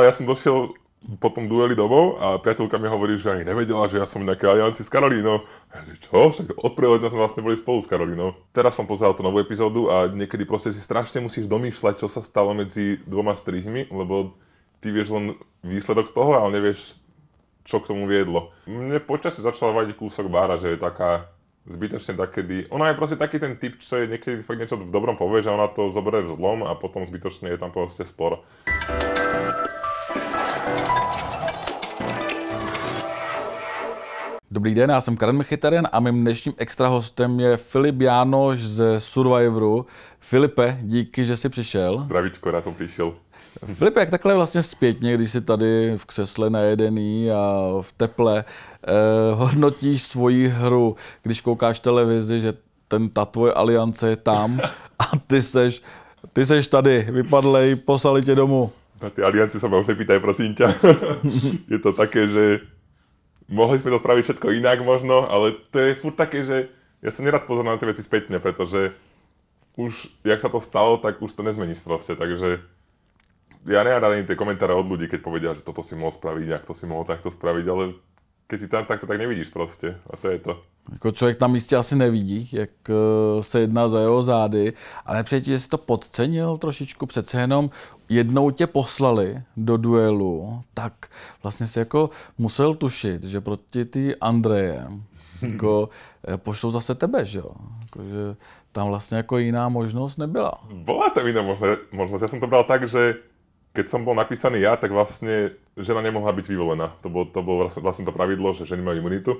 Ja som došiel po tom dueli domov a priateľka mi hovorí, že ani nevedela, že ja som v nejakej aliancii s Karolínou. Ja že čo? Však od prvého dňa sme vlastne boli spolu s Karolínou. Teraz som pozeral tú novú epizódu a niekedy proste si strašne musíš domýšľať, čo sa stalo medzi dvoma strihmi, lebo ty vieš len výsledok toho, ale nevieš, čo k tomu viedlo. Mne počasie začala vadiť kúsok bára, že je taká zbytočne takedy... Ona je proste taký ten typ, čo je niekedy fakt niečo v dobrom povie, že ona to zoberie v zlom a potom zbytočne je tam proste spor. Dobrý den, já jsem Karen Mechitarian a mým dnešním extra hostem je Filip Jánoš ze Survivoru. Filipe, díky, že jsi přišel. Zdravíčko, já jsem přišel. Filipe, jak takhle vlastně zpětně, když jsi tady v křesle najedený a v teple, eh, hodnotíš svoji hru, když koukáš televizi, že ten, ta tvoje aliance je tam a ty seš, ty seš tady, vypadlej, poslali tě domů. Na ty alianci se mě nepýtaj, prosím tě. je to také, že mohli sme to spraviť všetko inak možno, ale to je furt také, že ja sa nerad pozerám na tie veci spätne, pretože už, jak sa to stalo, tak už to nezmeníš proste, takže ja nerad ani tie komentáre od ľudí, keď povedia, že toto si mohol spraviť, jak to si mohol takto spraviť, ale keď si tam takto, tak nevidíš prostě. A to je to. Jako člověk na místě asi nevidí, jak eh, se jedná za jeho zády, ale přijde, že si to podcenil trošičku, přece jenom jednou tě poslali do duelu, tak vlastně si jako musel tušit, že proti ty Andreje jako eh, pošlou zase tebe, že jo? Jako, že tam vlastně jako jiná možnost nebyla. Byla tam jiná možnost. Já jsem to bral tak, že keď som bol napísaný ja, tak vlastne žena nemohla byť vyvolená. To bolo, to bolo vlastne, vlastne to pravidlo, že ženy majú imunitu.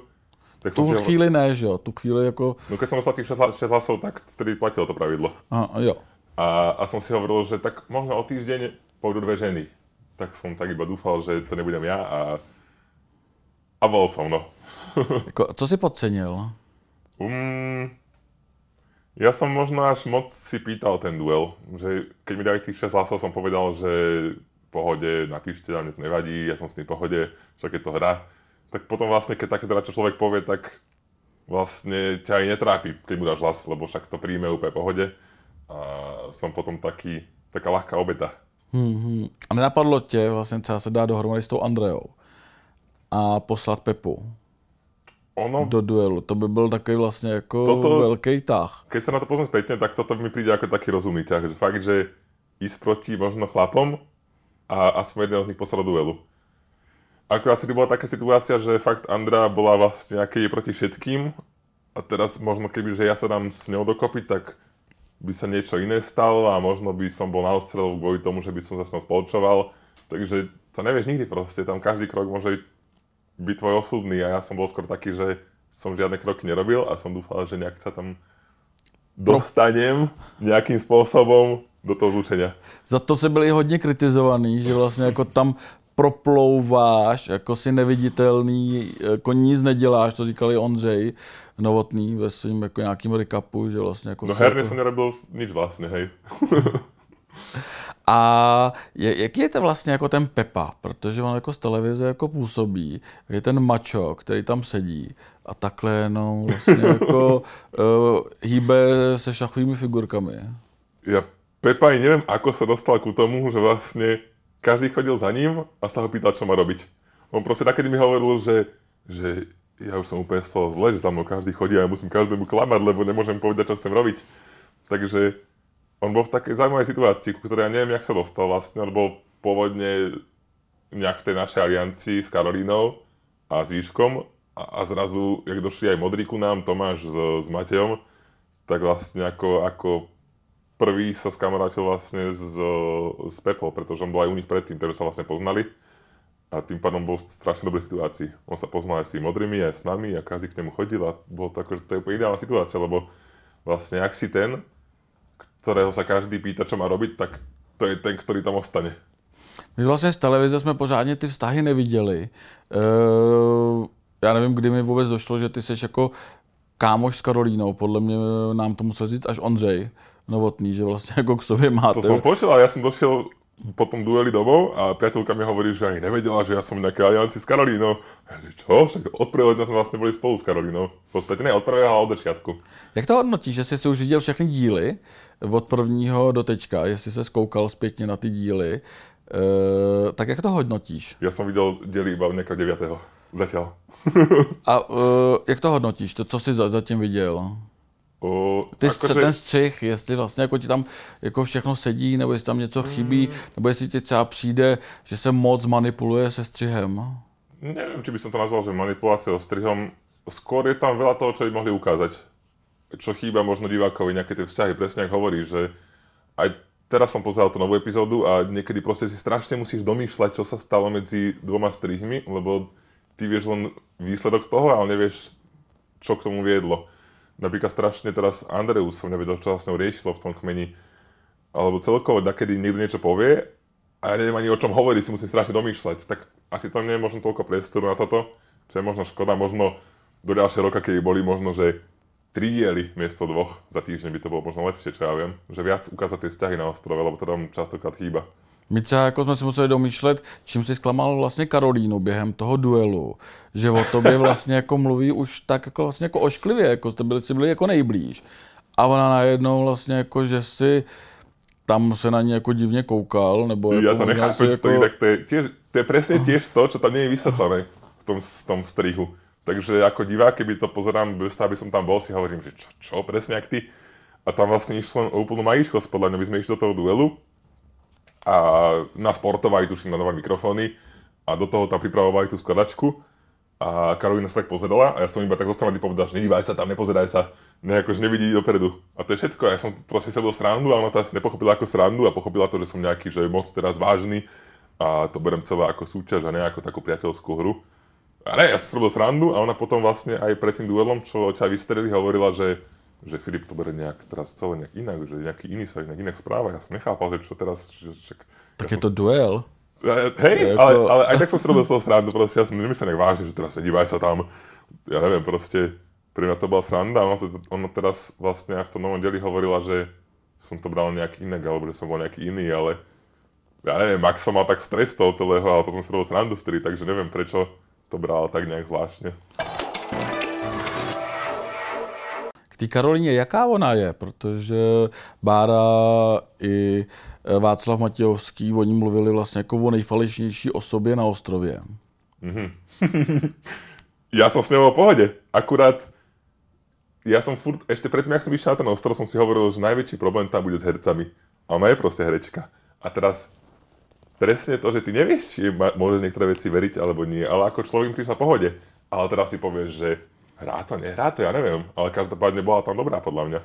Tak tu si chvíli ne, že jo? Tu chvíli jako... No keď som dostal tých 6 hlasov, tak vtedy platilo to pravidlo. A, jo. A, a som si hovoril, že tak možno o týždeň pôjdu dve ženy. Tak som tak iba dúfal, že to nebudem ja a, a bol som, no. jako, co si podcenil? Um, ja som možno až moc si pýtal ten duel, že keď mi dali tých 6 hlasov, som povedal, že pohode, napíšte, a mne to nevadí, ja som s tým pohode, však je to hra. Tak potom vlastne, keď také teda čo človek povie, tak vlastne ťa aj netrápi, keď mu dáš hlas, lebo však to príjme úplne pohode. A som potom taký, taká ľahká obeta. Hmm, A nenapadlo tě vlastně třeba se dát dohromady s tou Andreou a poslat Pepu? Ono... do duelu. To by byl takový vlastně jako toto, velký tah. Keď sa na to pozriem spätne, tak toto mi príde ako taký rozumný ťah. Že fakt, že ísť proti možno chlapom a aspoň jedného z nich poslať do duelu. Akurát vtedy bola taká situácia, že fakt Andra bola vlastne nejaký proti všetkým a teraz možno keby, že ja sa dám s ňou dokopy, tak by sa niečo iné stalo a možno by som bol na ostrelu kvôli tomu, že by som sa s ňou spolčoval. Takže to nevieš nikdy proste, tam každý krok môže byť tvoj osudný a ja som bol skôr taký, že som žiadne kroky nerobil a som dúfal, že nejak sa tam dostanem nejakým spôsobom do toho zlučenia. Za to se byli hodně kritizovaný, že vlastně jako tam proplouváš, jako si neviditelný, jako nic neděláš, to říkali Ondřej Novotný ve svým jako nějakým recapu, že vlastně jako... No herně jako... jsem nerobil nic vlastně, hej. A je, jaký je to vlastně jako ten Pepa, protože on jako z televize jako působí, je ten mačo, který tam sedí a takhle no vlastně jako uh, hýbe se šachovými figurkami. Ja Pepa ani neviem, ako sa dostal ku tomu, že vlastne každý chodil za ním a sa ho pýtal, čo má robiť. On proste takedy mi hovoril, že, že ja už som úplne z toho zle, že za mnou každý chodí a ja musím každému klamať, lebo nemôžem povedať, čo chcem robiť. Takže on bol v takej zaujímavej situácii, ku ktorej ja neviem, jak sa dostal vlastne, lebo pôvodne nejak v tej našej aliancii s Karolínou a s Výškom a, a zrazu, jak došli aj modrí ku nám, Tomáš s, s Matejom, tak vlastne ako, ako prvý sa skamarátil vlastne s, s Pepou, pretože on bol aj u nich predtým, ktoré sa vlastne poznali a tým pádom bol v strašne dobrej situácii. On sa poznal aj s tými modrými, aj s nami a každý k nemu chodil a bolo to ako, že to je úplne ideálna situácia, lebo vlastne ak si ten, ktorého sa každý pýta, čo má robiť, tak to je ten, ktorý tam ostane. My vlastně z televize jsme pořádně ty vztahy neviděli. Uh, já nevím, kdy mi vůbec došlo, že ty jsi jako kámoš s Karolínou. Podle mě nám to musel říct až Ondřej Novotný, že vlastně jako k sobě máte. To jsem počul, ale já jsem došel po tom dueli domov a priateľka mi hovorí, že ani nevedela, že ja som v nejakej alianci s Karolínou. Ja že čo? Však od prvého dňa sme vlastne boli spolu s Karolínou. V podstatě ne od prvého, ale od začátku. Jak to hodnotíš, že jsi si už viděl všechny díly od prvního do teďka, jestli se skoukal zpětně na ty díly, E, tak jak to hodnotíš? Ja som videl diely iba nejakého 9. Zatiaľ. A e, jak to hodnotíš? To, co jsi za- zatím viděl? O, Ty akože- ten střih, jestli vlastně jako ti tam jako všechno sedí, nebo jestli tam něco chybí, nebo jestli ti třeba přijde, že se moc manipuluje se střihem. Neviem, či by som to nazval, že manipuláciou strihom. Skôr je tam veľa toho, čo by mohli ukázať. Čo chýba možno divákovi, nejaké tie vzťahy, presne ako hovoríš, že aj teraz som pozeral tú novú epizódu a niekedy proste si strašne musíš domýšľať, čo sa stalo medzi dvoma strihmi, lebo ty vieš len výsledok toho, ale nevieš, čo k tomu viedlo. Napríklad strašne teraz Andreus som nevedel, čo sa riešilo v tom kmeni. Alebo celkovo, kedy niekto niečo povie a ja neviem ani o čom hovorí, si musím strašne domýšľať. Tak asi tam nie je možno toľko priestoru na toto, čo je možno škoda. Možno do ďalšieho roka, keď boli možno, že tri diely miesto dvoch za týždeň by to bolo možno lepšie, čo ja viem. Že viac ukázať tie vzťahy na ostrove, lebo to tam častokrát chýba. My třeba jako jsme si museli domýšlet, čím si zklamal vlastně Karolínu během toho duelu. Že o tobě vlastně jako mluví už tak jako vlastně jako ošklivě, jako jste byli, si byli jako nejblíž. A ona najednou vlastně jako, že si tam se na ní jako divně koukal, nebo jako Ja to si jako... to, tak to je, tiež, to je presne tiež to, čo tam nie je vysvetlené v tom, v tom strihu. Takže ako divák, keby to pozerám bez toho, aby som tam bol, si hovorím, že čo, čo presne jak ty. A tam vlastne išlo len o úplnú maličkosť, podľa mňa by sme išli do toho duelu a na sportovali, tuším, na nové mikrofóny a do toho tam pripravovali tú skladačku a Karolina sa tak pozerala a ja som iba tak zostal povedal, že nedívaj sa tam, nepozeraj sa, ne, akože nevidí dopredu. A to je všetko, ja som proste sa srandu a ona to nepochopila ako srandu a pochopila to, že som nejaký, že moc teraz vážny a to berem celé ako súťaž a ne ako takú priateľskú hru. A ne, ja som srandu a ona potom vlastne aj pred tým duelom, čo ťa vystreli, hovorila, že, že Filip to bere nejak teraz celé nejak inak, že nejaký iný sa nejak inak správa. Ja som nechápal, že čo teraz... Že, že, Tak ja je to duel. Hej, Jako- ale, ale aj tak som si robil z toho srandu, proste ja som nemyslel nejak vážne, že teraz dívaj sa tam, ja neviem, proste pre mňa to bola sranda ona, ona teraz vlastne aj v tom novom deli hovorila, že som to bral nejak inak, alebo že som bol nejaký iný, ale ja neviem, Max som mal tak stres toho celého, ale to som si robil srandu vtedy, takže neviem prečo to bral tak nejak zvláštne. Té Karolíně, jaká ona je? Protože Bára i eh, Václav Matějovský, oni mluvili vlastně jako o nejfalešnější osobě na ostrově. Ja som s ňou v pohode, akurát ja som furt, ešte predtým, jak som išiel na ten ostrov, som si hovoril, že najväčší problém tam bude s hercami. A ona je proste herečka. A teraz presne to, že ty nevieš, či môžeš niektoré veci veriť alebo nie, ale ako človek im v pohode. Ale teraz si povieš, že hrá to, nehrá to, ja neviem. Ale každopádne bola tam dobrá podľa mňa.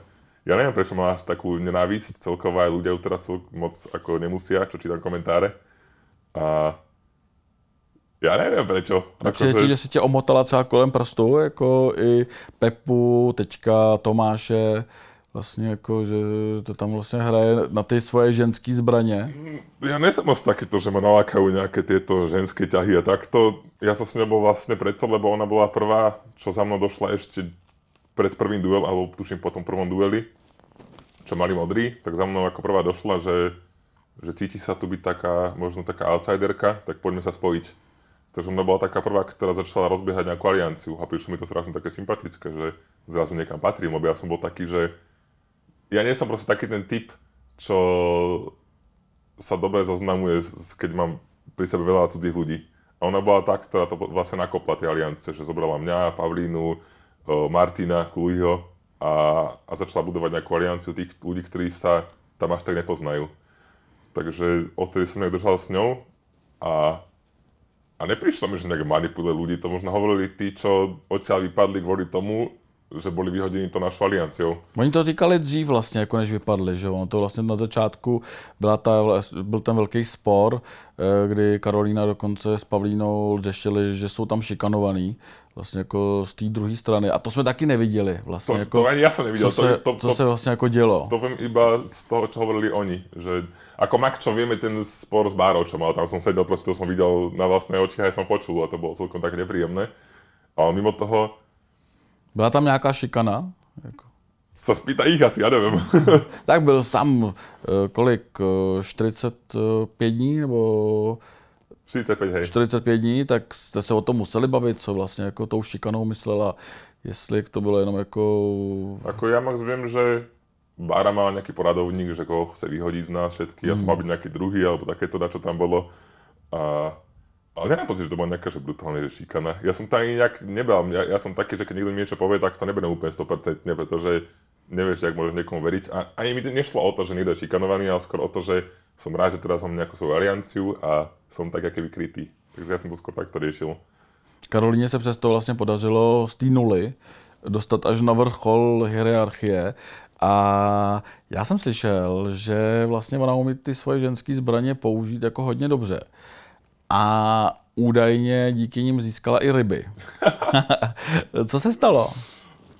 Ja neviem, prečo má až takú nenávisť celkovo aj ľudia teraz cel- moc ako nemusia, čo čítam komentáre. A ja neviem prečo. A přijde ti, že si tě omotala celá kolem prstu, jako i Pepu, teďka Tomáše, vlastně jako, že to tam vlastně hraje na ty svoje ženské zbraně. Ja nie som moc takýto, že ma nalákajú nejaké tieto ženské ťahy a takto. Ja som s ňou bol vlastne preto, lebo ona bola prvá, čo za mnou došla ešte pred prvým duel, alebo tuším po tom prvom dueli, čo mali modrí, tak za mnou ako prvá došla, že, že cíti sa tu byť taká, možno taká outsiderka, tak poďme sa spojiť. Takže ona bola taká prvá, ktorá začala rozbiehať nejakú alianciu a prišlo mi to strašne také sympatické, že zrazu niekam patrím, lebo ja som bol taký, že ja nie som proste taký ten typ, čo sa dobre zoznamuje, keď mám pri sebe veľa cudzích ľudí. A ona bola tá, ktorá to vlastne nakopla tie aliance, že zobrala mňa, Pavlínu, Martina, Kuliho a, a začala budovať nejakú alianciu tých ľudí, ktorí sa tam až tak nepoznajú. Takže odtedy som nejak držal s ňou a, a neprišlo mi, že nejak manipuluje ľudí. To možno hovorili tí, čo odtiaľ vypadli kvôli tomu, že boli vyhodení to našou alianciou. Oni to říkali dřív vlastně, jako než vypadli, že ono to vlastně na začátku byla ta, byl ten velký spor, eh, kdy Karolína dokonce s Pavlínou řešili, že jsou tam šikanovaný, vlastně jako z té druhé strany. A to jsme taky neviděli vlastně, To, jako, to ani ja som nevidel. co, se, to, to, co to, se vlastně jako dělo. To viem iba z toho, čo hovorili oni. Že, ako Mak, čo vieme, ten spor s Bárou, čo mal, tam som sedel, proste to som videl na vlastné oči, aj som počul a to bolo celkom tak nepríjemné. Ale mimo toho Byla tam nějaká šikana? Jako. sa spýta ich asi, ja neviem. Tak byl tam eh, kolik, eh, 45 dní nebo 45, hej. 45 dní, tak jste se o tom museli bavit, co vlastně jako tou šikanou myslela, jestli to bylo jenom jako... Ako ja Max viem, že Bára mal nejaký poradovník, že koho chce vyhodiť z nás všetky, ja som mal byť nejaký druhý, alebo takéto, na čo tam bolo. A, ale nemám pocit, že to bolo nejaká že brutálne že šikana. Ja som tam nejak nebral, ja, ja som taký, že keď niekto mi niečo povie, tak to neberiem úplne 100%, pretože nevieš, jak môžeš niekomu veriť. A ani mi to nešlo o to, že niekto je šikanovaný, ale skôr o to, že som rád, že teraz mám nejakú svoju alianciu a som tak aký vykrytý. Takže ja som to skôr takto riešil. Karolíně se přesto vlastně podařilo z té nuly dostat až na vrchol hierarchie. A já jsem slyšel, že vlastně ona umí ty svoje ženské zbraně použít jako hodně dobře. A údajně díky nim získala i ryby. Co se stalo?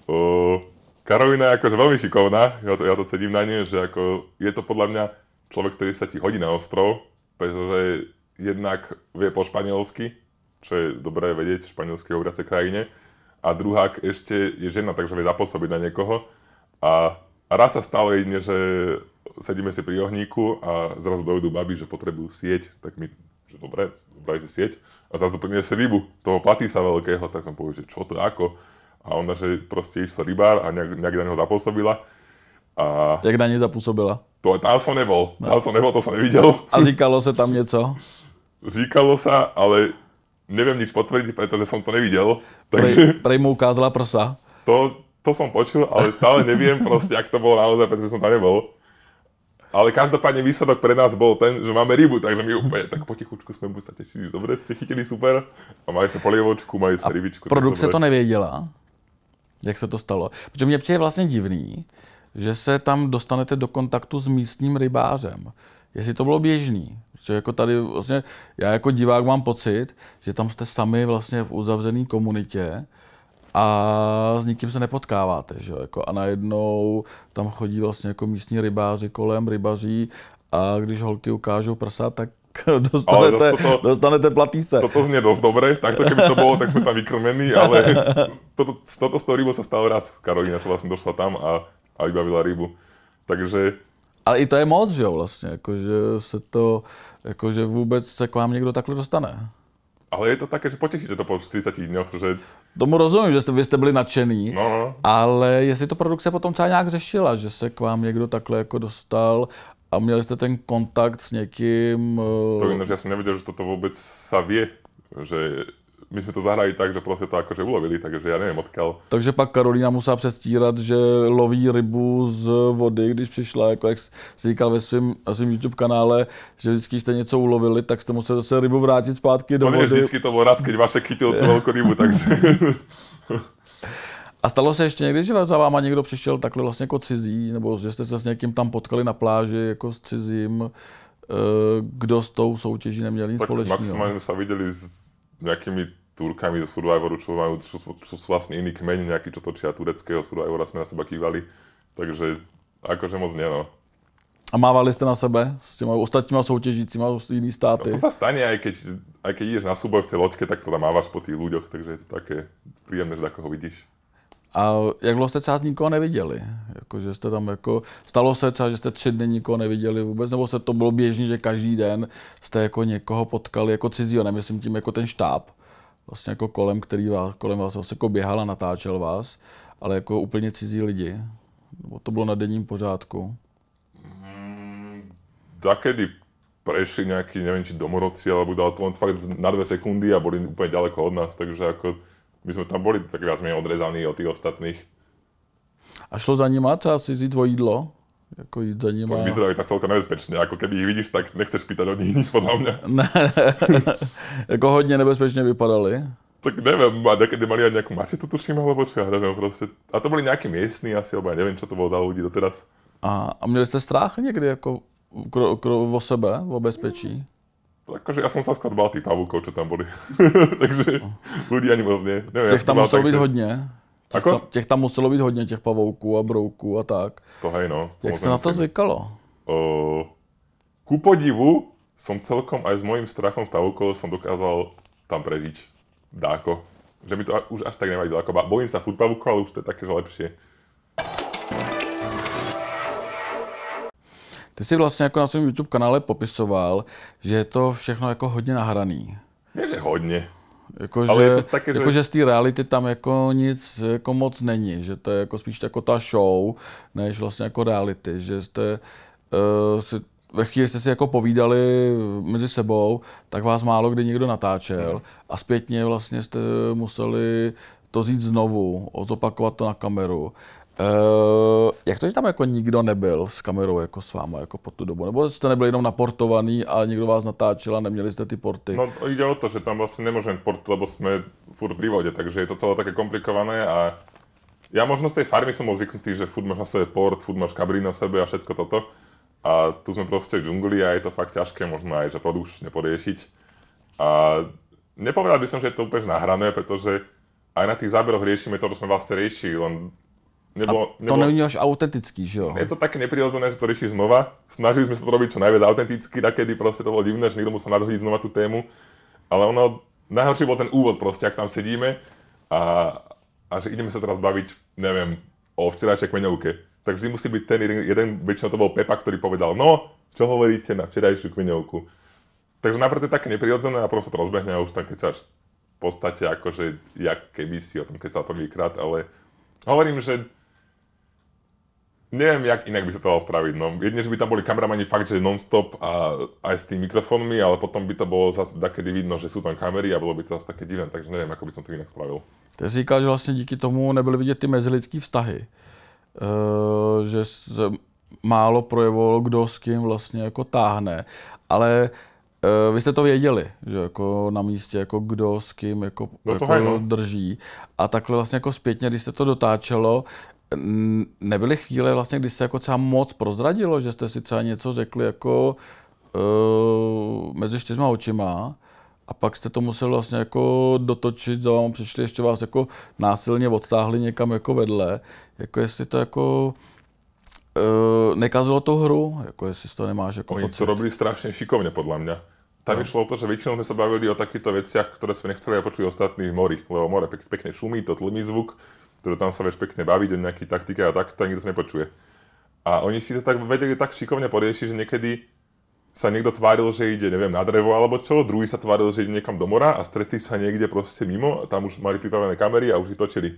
O, Karolina je akože veľmi šikovná, ja to, ja to cedím na nej, že ako je to podľa mňa človek, ktorý sa ti hodí na ostrov, pretože jednak vie po španielsky, čo je dobré vedieť v španielsky hovoriacej krajine, a druhák ešte je žena, takže vie zapôsobiť na niekoho. A, a raz sa stalo jedine, že sedíme si pri ohníku a zrazu dojdú baby, že potrebujú sieť, tak my, že dobre, zobrali si sieť a zrazu priniesli rybu, toho platí sa veľkého, tak som povedal, že čo to ako. A ona, že proste išla rybár a nejak, nejak na neho zapôsobila. A Jak na ně zapůsobila? to, tam som nebol, tam som nebol, to som nevidel. A říkalo se tam něco? Říkalo sa, ale neviem nič potvrdiť, pretože som to nevidel. Prej, Takže prej mu ukázala prsa. to, to som počul, ale stále neviem proste, ak to bolo naozaj, pretože som tam nebol. Ale každopádne výsledok pre nás bol ten, že máme rybu, takže my úplne tak potichučku sme mu sa tešili. Dobre, ste chytili super. A mali sme polievočku, mali sme rybičku. Produkce to nevěděla, jak se to stalo. Protože mně přijde vlastně divný, že se tam dostanete do kontaktu s místním rybářem. Jestli to bylo běžný. Že jako tady vlastně, já jako divák mám pocit, že tam jste sami vlastně v uzavřené komunitě a s nikým se nepotkáváte. Že? jo, Jako a najednou tam chodí vlastně jako místní rybáři kolem, rybaří a když holky ukážou prsa, tak dostanete, toto- dostanete platýse. Toto znie dosť dobre, takto keby to bolo, tak sme tam vykrmení, ale toto, toto s tou rybou sa stalo raz. Karolína sa vlastne došla tam a, a vybavila rybu. Takže Ale i to je moc, že jo, vlastně, jakože se to, jakože vůbec se k vám někdo takhle dostane. Ale je to také, že potešíte to po 40 dňoch, že Tomu rozumím, že jste, vy jste byli nadšený, no, no, ale jestli to produkce potom třeba nějak řešila, že se k vám někdo takhle jako dostal a měli jste ten kontakt s někým, To eh, ináč ja som nevedel, že toto vôbec sa vie, že my sme to zahrali tak, že proste to akože ulovili, takže ja neviem odkiaľ. takže pak Karolína musela přestírat, že loví rybu z vody, když přišla, jako jak jsi říkal ve svém, svém YouTube kanále, že vždycky jste něco ulovili, tak jste museli zase rybu vrátit zpátky do nie vody. vždycky to bol raz, keď Vašek chytil tú veľkú rybu, takže A stalo se ještě někdy, že za váma někdo přišel takhle vlastně jako cizí, nebo že jste se s někým tam potkali na pláži jako s cizím, eh, kdo s tou soutěží neměl nic tak společného? maximálne sme sa videli s nejakými Turkami zo Survivoru, čo, majú, čo, čo sú vlastne iný kmeň, nejaký, čo točia tureckého Survivora, sme na seba kývali. Takže akože moc nie, no. A mávali jste na sebe s těma ostatníma soutěžícíma z jiný státy? To sa stane, aj keď, aj keď ideš na súboj v tej loďke, tak to tam mávaš po tých ľuďoch, takže je to také príjemné, že takoho vidíš. A jak dlouho jste třeba nikoho neviděli? Jako, že jste tam jako, stalo se třeba, že jste tři dny nikoho neviděli vůbec, nebo se to bylo běžně, že každý den jste jako někoho potkali jako cizího, nemyslím tím jako ten štáb, vlastně jako kolem, který vás, kolem vás vlastně jako běhal a natáčel vás, ale jako úplně cizí lidi. Nebo to bylo na denním pořádku. Takedy prešli nejakí, neviem, či domorodci, alebo dal to len fakt na dve sekundy a boli úplne ďaleko od nás, takže ako my sme tam boli tak viac menej odrezaní od tých ostatných. A šlo za nima třeba si vzít o jídlo? Jako jít za nima? To vyzerali tak celkom nebezpečne, ako keby ich vidíš, tak nechceš pýtať od nich nič podľa mňa. Ne, jako hodně nebezpečně vypadali. Tak neviem, a niekedy mali aj nejakú mačetu, tuším, alebo čo, ja neviem proste. A to boli nejakí miestni asi, alebo ja neviem, čo to bolo za ľudí doteraz. A, a měli jste strach někdy jako kro, kro, o sebe, o bezpečí? Akože ja som sa skôr bál tých pavúkov, čo tam boli. takže ľudí ani moc nie. Neviem, Těch tam muselo být hodně. Těch Ako? tam, těch tam muselo být hodně, těch pavouků a brouků a tak. To hej, no. Jak se na to zvykalo? O, ku podivu som celkom aj s mojím strachom z pavúkov som dokázal tam prežiť dáko. Že mi to už až tak nevadilo. Ako bojím sa furt pavúkov, ale už to je také, že lepšie. Ty jsi vlastně jako na svém YouTube kanále popisoval, že je to všechno jako hodně nahraný. Nie, že hodne. Jakože, Ale je to také, že- jako, že z té reality tam jako nic jako moc není, že to je jako spíš jako ta show, než vlastně jako reality, že jste uh, si, ve chvíli jste si jako povídali mezi sebou, tak vás málo kdy někdo natáčel a zpětně vlastně jste museli to říct znovu, zopakovat to na kameru. Uh, jak to, že tam jako nikdo nebyl s kamerou jako s váma jako po tu dobu? Nebo jste nebyli jenom naportovaný a někdo vás natáčel a neměli jste ty porty? No ide o to, že tam vlastne nemôžeme portovať, lebo sme furt vode, takže je to celé také komplikované a ja možno z tej farmy som bol zvyknutý, že furt máš na sebe port, furt máš kabrín na sebe a všetko toto. A tu sme proste v džungli a je to fakt ťažké možno aj, že produkčne poriešiť. A nepovedal by som, že je to úplne nahrané, pretože aj na tých záberoch riešime to, čo sme vlastne riešili, nebolo, To není až autentický, že jo? je to také neprirodzené, že to riešiš znova. Snažili sme sa to robiť čo najviac autenticky, takedy proste to bolo divné, že niekto musel nadhodiť znova tú tému. Ale ono, najhorší bol ten úvod proste, ak tam sedíme a, a že ideme sa teraz baviť, neviem, o včerajšej kmeňovke. Tak vždy musí byť ten jeden, jeden väčšinou to bol Pepa, ktorý povedal, no, čo hovoríte na včerajšiu kmeňovku. Takže to je také neprirodzené a sa to rozbehne a už tam keď sa v podstate akože, jak keby si o tom kecal prvýkrát, ale hovorím, že neviem, jak inak by sa to dalo spraviť. No, jedine, že by tam boli kameramani fakt, že non-stop a aj s tými mikrofónmi, ale potom by to bolo zase takedy vidno, že sú tam kamery a bolo by to zase také divné, takže neviem, ako by som to inak spravil. Ty jsi říkal, že vlastně díky tomu nebyly vidět ty mezilidský vztahy. E, že se málo projevovalo, kdo s kým vlastně jako táhne. Ale e, vy jste to věděli, že jako na místě, jako kdo s kým jako, No to jako hej, no. drží. A takhle vlastně jako zpětně, když jste to dotáčelo, nebyly chvíle vlastně, kdy se jako třeba moc prozradilo, že jste si třeba něco řekli jako e, mezi čtyřma očima a pak jste to museli vlastně jako dotočit, za vám přišli, ještě vás jako násilně odtáhli někam jako vedle, jako jestli to jako e, nekazilo tu hru, jako jestli toho nemáš jako Oni pocit. to robili strašne šikovne, podľa mňa. Tam išlo o to, že väčšinou sme sa bavili o takýchto veciach, ktoré sme nechceli počuť ostatní v mori, lebo more pek, pekne šumí, to tlmí zvuk, ktorý tam sa vieš pekne baviť o nejaký taktike a tak, to nikto sa nepočuje. A oni si to tak vedeli tak šikovne poriešiť, že niekedy sa niekto tváril, že ide, neviem, na drevo alebo čo, druhý sa tváril, že ide niekam do mora a stretli sa niekde proste mimo, tam už mali pripravené kamery a už ich točili.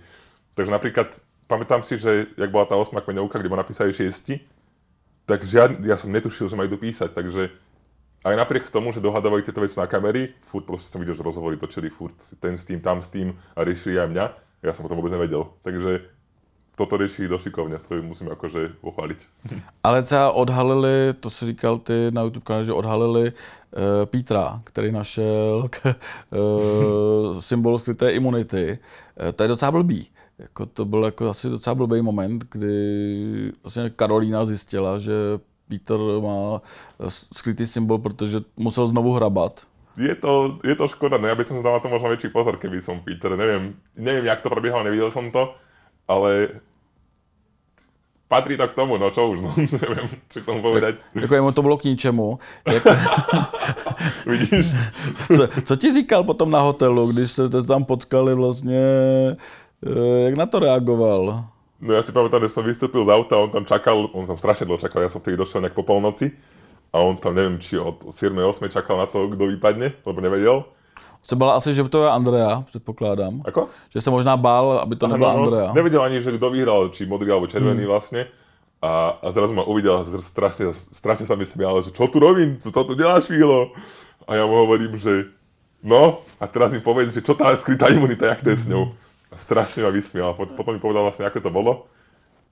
Takže napríklad, pamätám si, že jak bola tá osma kmeňovka, kde ma napísali šiesti, tak žiad, ja som netušil, že ma idú písať, takže aj napriek tomu, že dohadovali tieto veci na kamery, furt proste som videl, že rozhovory točili furt ten s tým, tam s tým a riešili aj mňa. Ja som o tom vôbec nevedel. Takže toto riešili došikovne, to musím akože pochváliť. Ale třeba odhalili, to si říkal ty na YouTube kanále, že odhalili uh, Pítra, který našel uh, symbol skryté imunity. Uh, to je docela blbý. Jako to byl jako asi docela blbý moment, kdy vlastně Karolína zjistila, že Peter má eh, skrytý symbol, protože musel znovu hrabat. Je to, je to škoda, no ja by som dal na to možno väčší pozor, keby som Peter, neviem, neviem, jak to prebiehalo, nevidel som to, ale patrí to k tomu, no čo už, no, neviem, čo k tomu povedať. Jako jemu to bylo k ničemu. Jak, Vidíš? co, co ti říkal potom na hotelu, když se tam potkali vlastně, eh, jak na to reagoval? No ja si pamätám, že som vystúpil z auta, on tam čakal, on tam strašne dlho čakal, ja som vtedy došiel nejak po polnoci a on tam neviem, či od 7. 8. čakal na to, kto vypadne, lebo nevedel. Se bál asi, že to je Andrea, předpokládám. Ako? Že se možná bál, aby to nebyla Áno, Andrea. Nevedel ani, že kto vyhral, či modrý alebo červený hmm. vlastne. A, a zrazu ma uvidel a zr- strašne, strašne sa mi smial, že čo tu robím, co, co tu deláš, Vílo? A ja mu hovorím, že no, a teraz mi povedz, že čo tá skrytá imunita, jak to je s ňou. A strašne ma vysmial. Pot- Potom mi povedal vlastne, ako to bolo.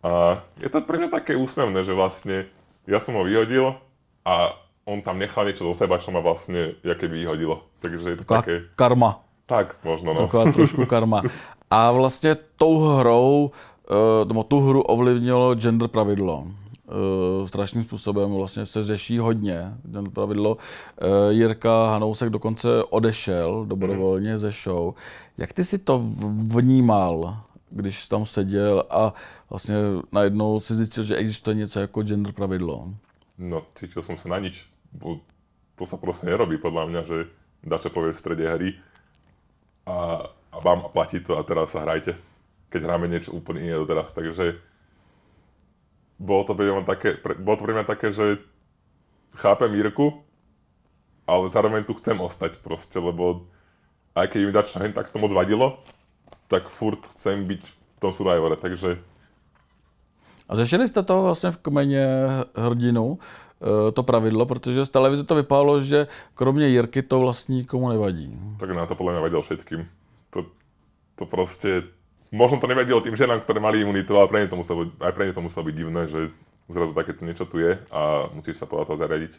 A je to pre mňa také úsmevné, že vlastne ja som ho vyhodil a on tam nechal niečo zo seba, čo ma vlastne jaké vyhodilo. Takže je to Taková také, karma. tak možno no. Taková trošku karma. A vlastně tou hrou, eh, nebo tu hru ovlivnilo gender pravidlo. Eh, Strašným způsobem vlastně se řeší hodně gender pravidlo. Eh, Jirka Hanousek dokonce odešel dobrovolně ze show. Jak ty si to vnímal, když tam seděl a vlastně najednou si zjistil, že existuje něco jako gender pravidlo? No, cítil som sa na nič. Bo to sa proste nerobí podľa mňa, že dačo povie v strede hry a, a vám a platí to a teraz sa hrajte. Keď hráme niečo úplne iné doteraz. Takže bolo to pre mňa také, pre, bolo to pre mňa také, že chápem Jirku, ale zároveň tu chcem ostať proste, lebo aj keď mi dačo tak to moc vadilo, tak furt chcem byť v tom Survivore, takže A řešili jste to vlastně v kmeně hrdinu, eh, to pravidlo, protože z televize to vypadalo, že kromě Jirky to vlastně nikomu nevadí. tak na to podľa mňa vadilo všetkým. To, to proste, možno to nevadilo tým ženám, ktoré mali imunitu, ale pre ne to muselo aj pre ne to muselo byť divné, že zrazu takéto niečo tu je a musíš sa podľa toho zariadiť.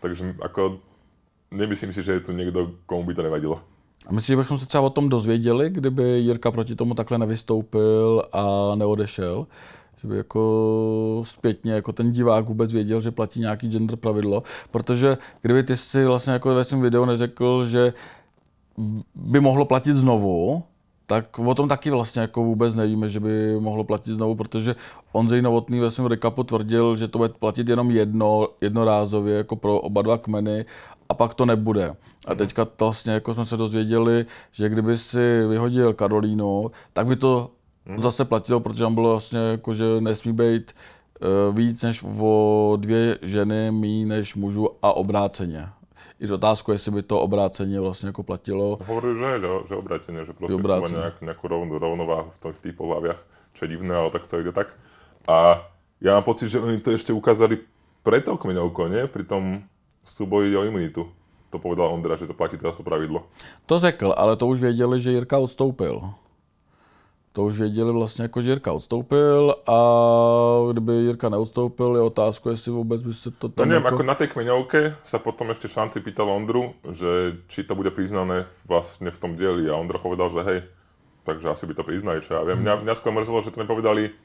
Takže ako, nemyslím si, že je tu niekto, komu by to nevadilo. A myslíš, že bychom se třeba o tom dozvěděli, kdyby Jirka proti tomu takhle nevystoupil a neodešel? Že by jako zpětně jako ten divák vůbec věděl, že platí nějaký gender pravidlo. Protože kdyby ty si vlastně jako ve svém videu neřekl, že by mohlo platit znovu, tak o tom taky vlastně jako vůbec nevíme, že by mohlo platit znovu, protože Ondřej Novotný ve svém recapu tvrdil, že to bude platit jenom jedno, jednorázově jako pro oba dva kmeny a pak to nebude. A teďka to vlastně jako jsme se dozvěděli, že kdyby si vyhodil Karolínu, tak by to zase platilo, protože tam bylo vlastně jako, že nesmí být eh, víc než o dvě ženy, méně než mužů a obráceně. I otázku, jestli by to obráceně vlastně jako platilo. Hovorili, že, že, že obratenie, že proste chcú mať Obráceně. nejak, nejakú rovnú, rovnováhu v, tom, v tých pohľaviach, čo je divné, ale tak to ide tak. A ja mám pocit, že oni to ešte ukázali pred tou kmeňovkou, nie? Pri tom súboji o imunitu. To povedal Ondra, že to platí teraz to pravidlo. To řekl, ale to už věděli, že Jirka odstoupil. To už věděli vlastně jako, že Jirka odstoupil a kdyby Jirka neodstoupil, je otázka, jestli vůbec by se to No tam neviem, jako... ako na tej kmeňovke sa potom ešte Šanci pýtal Ondru, že či to bude priznané vlastne v tom dieli a Ondra povedal, že hej, takže asi by to priznali, čo ja viem. Mňa, mňa skôr mrzelo, že to nepovedali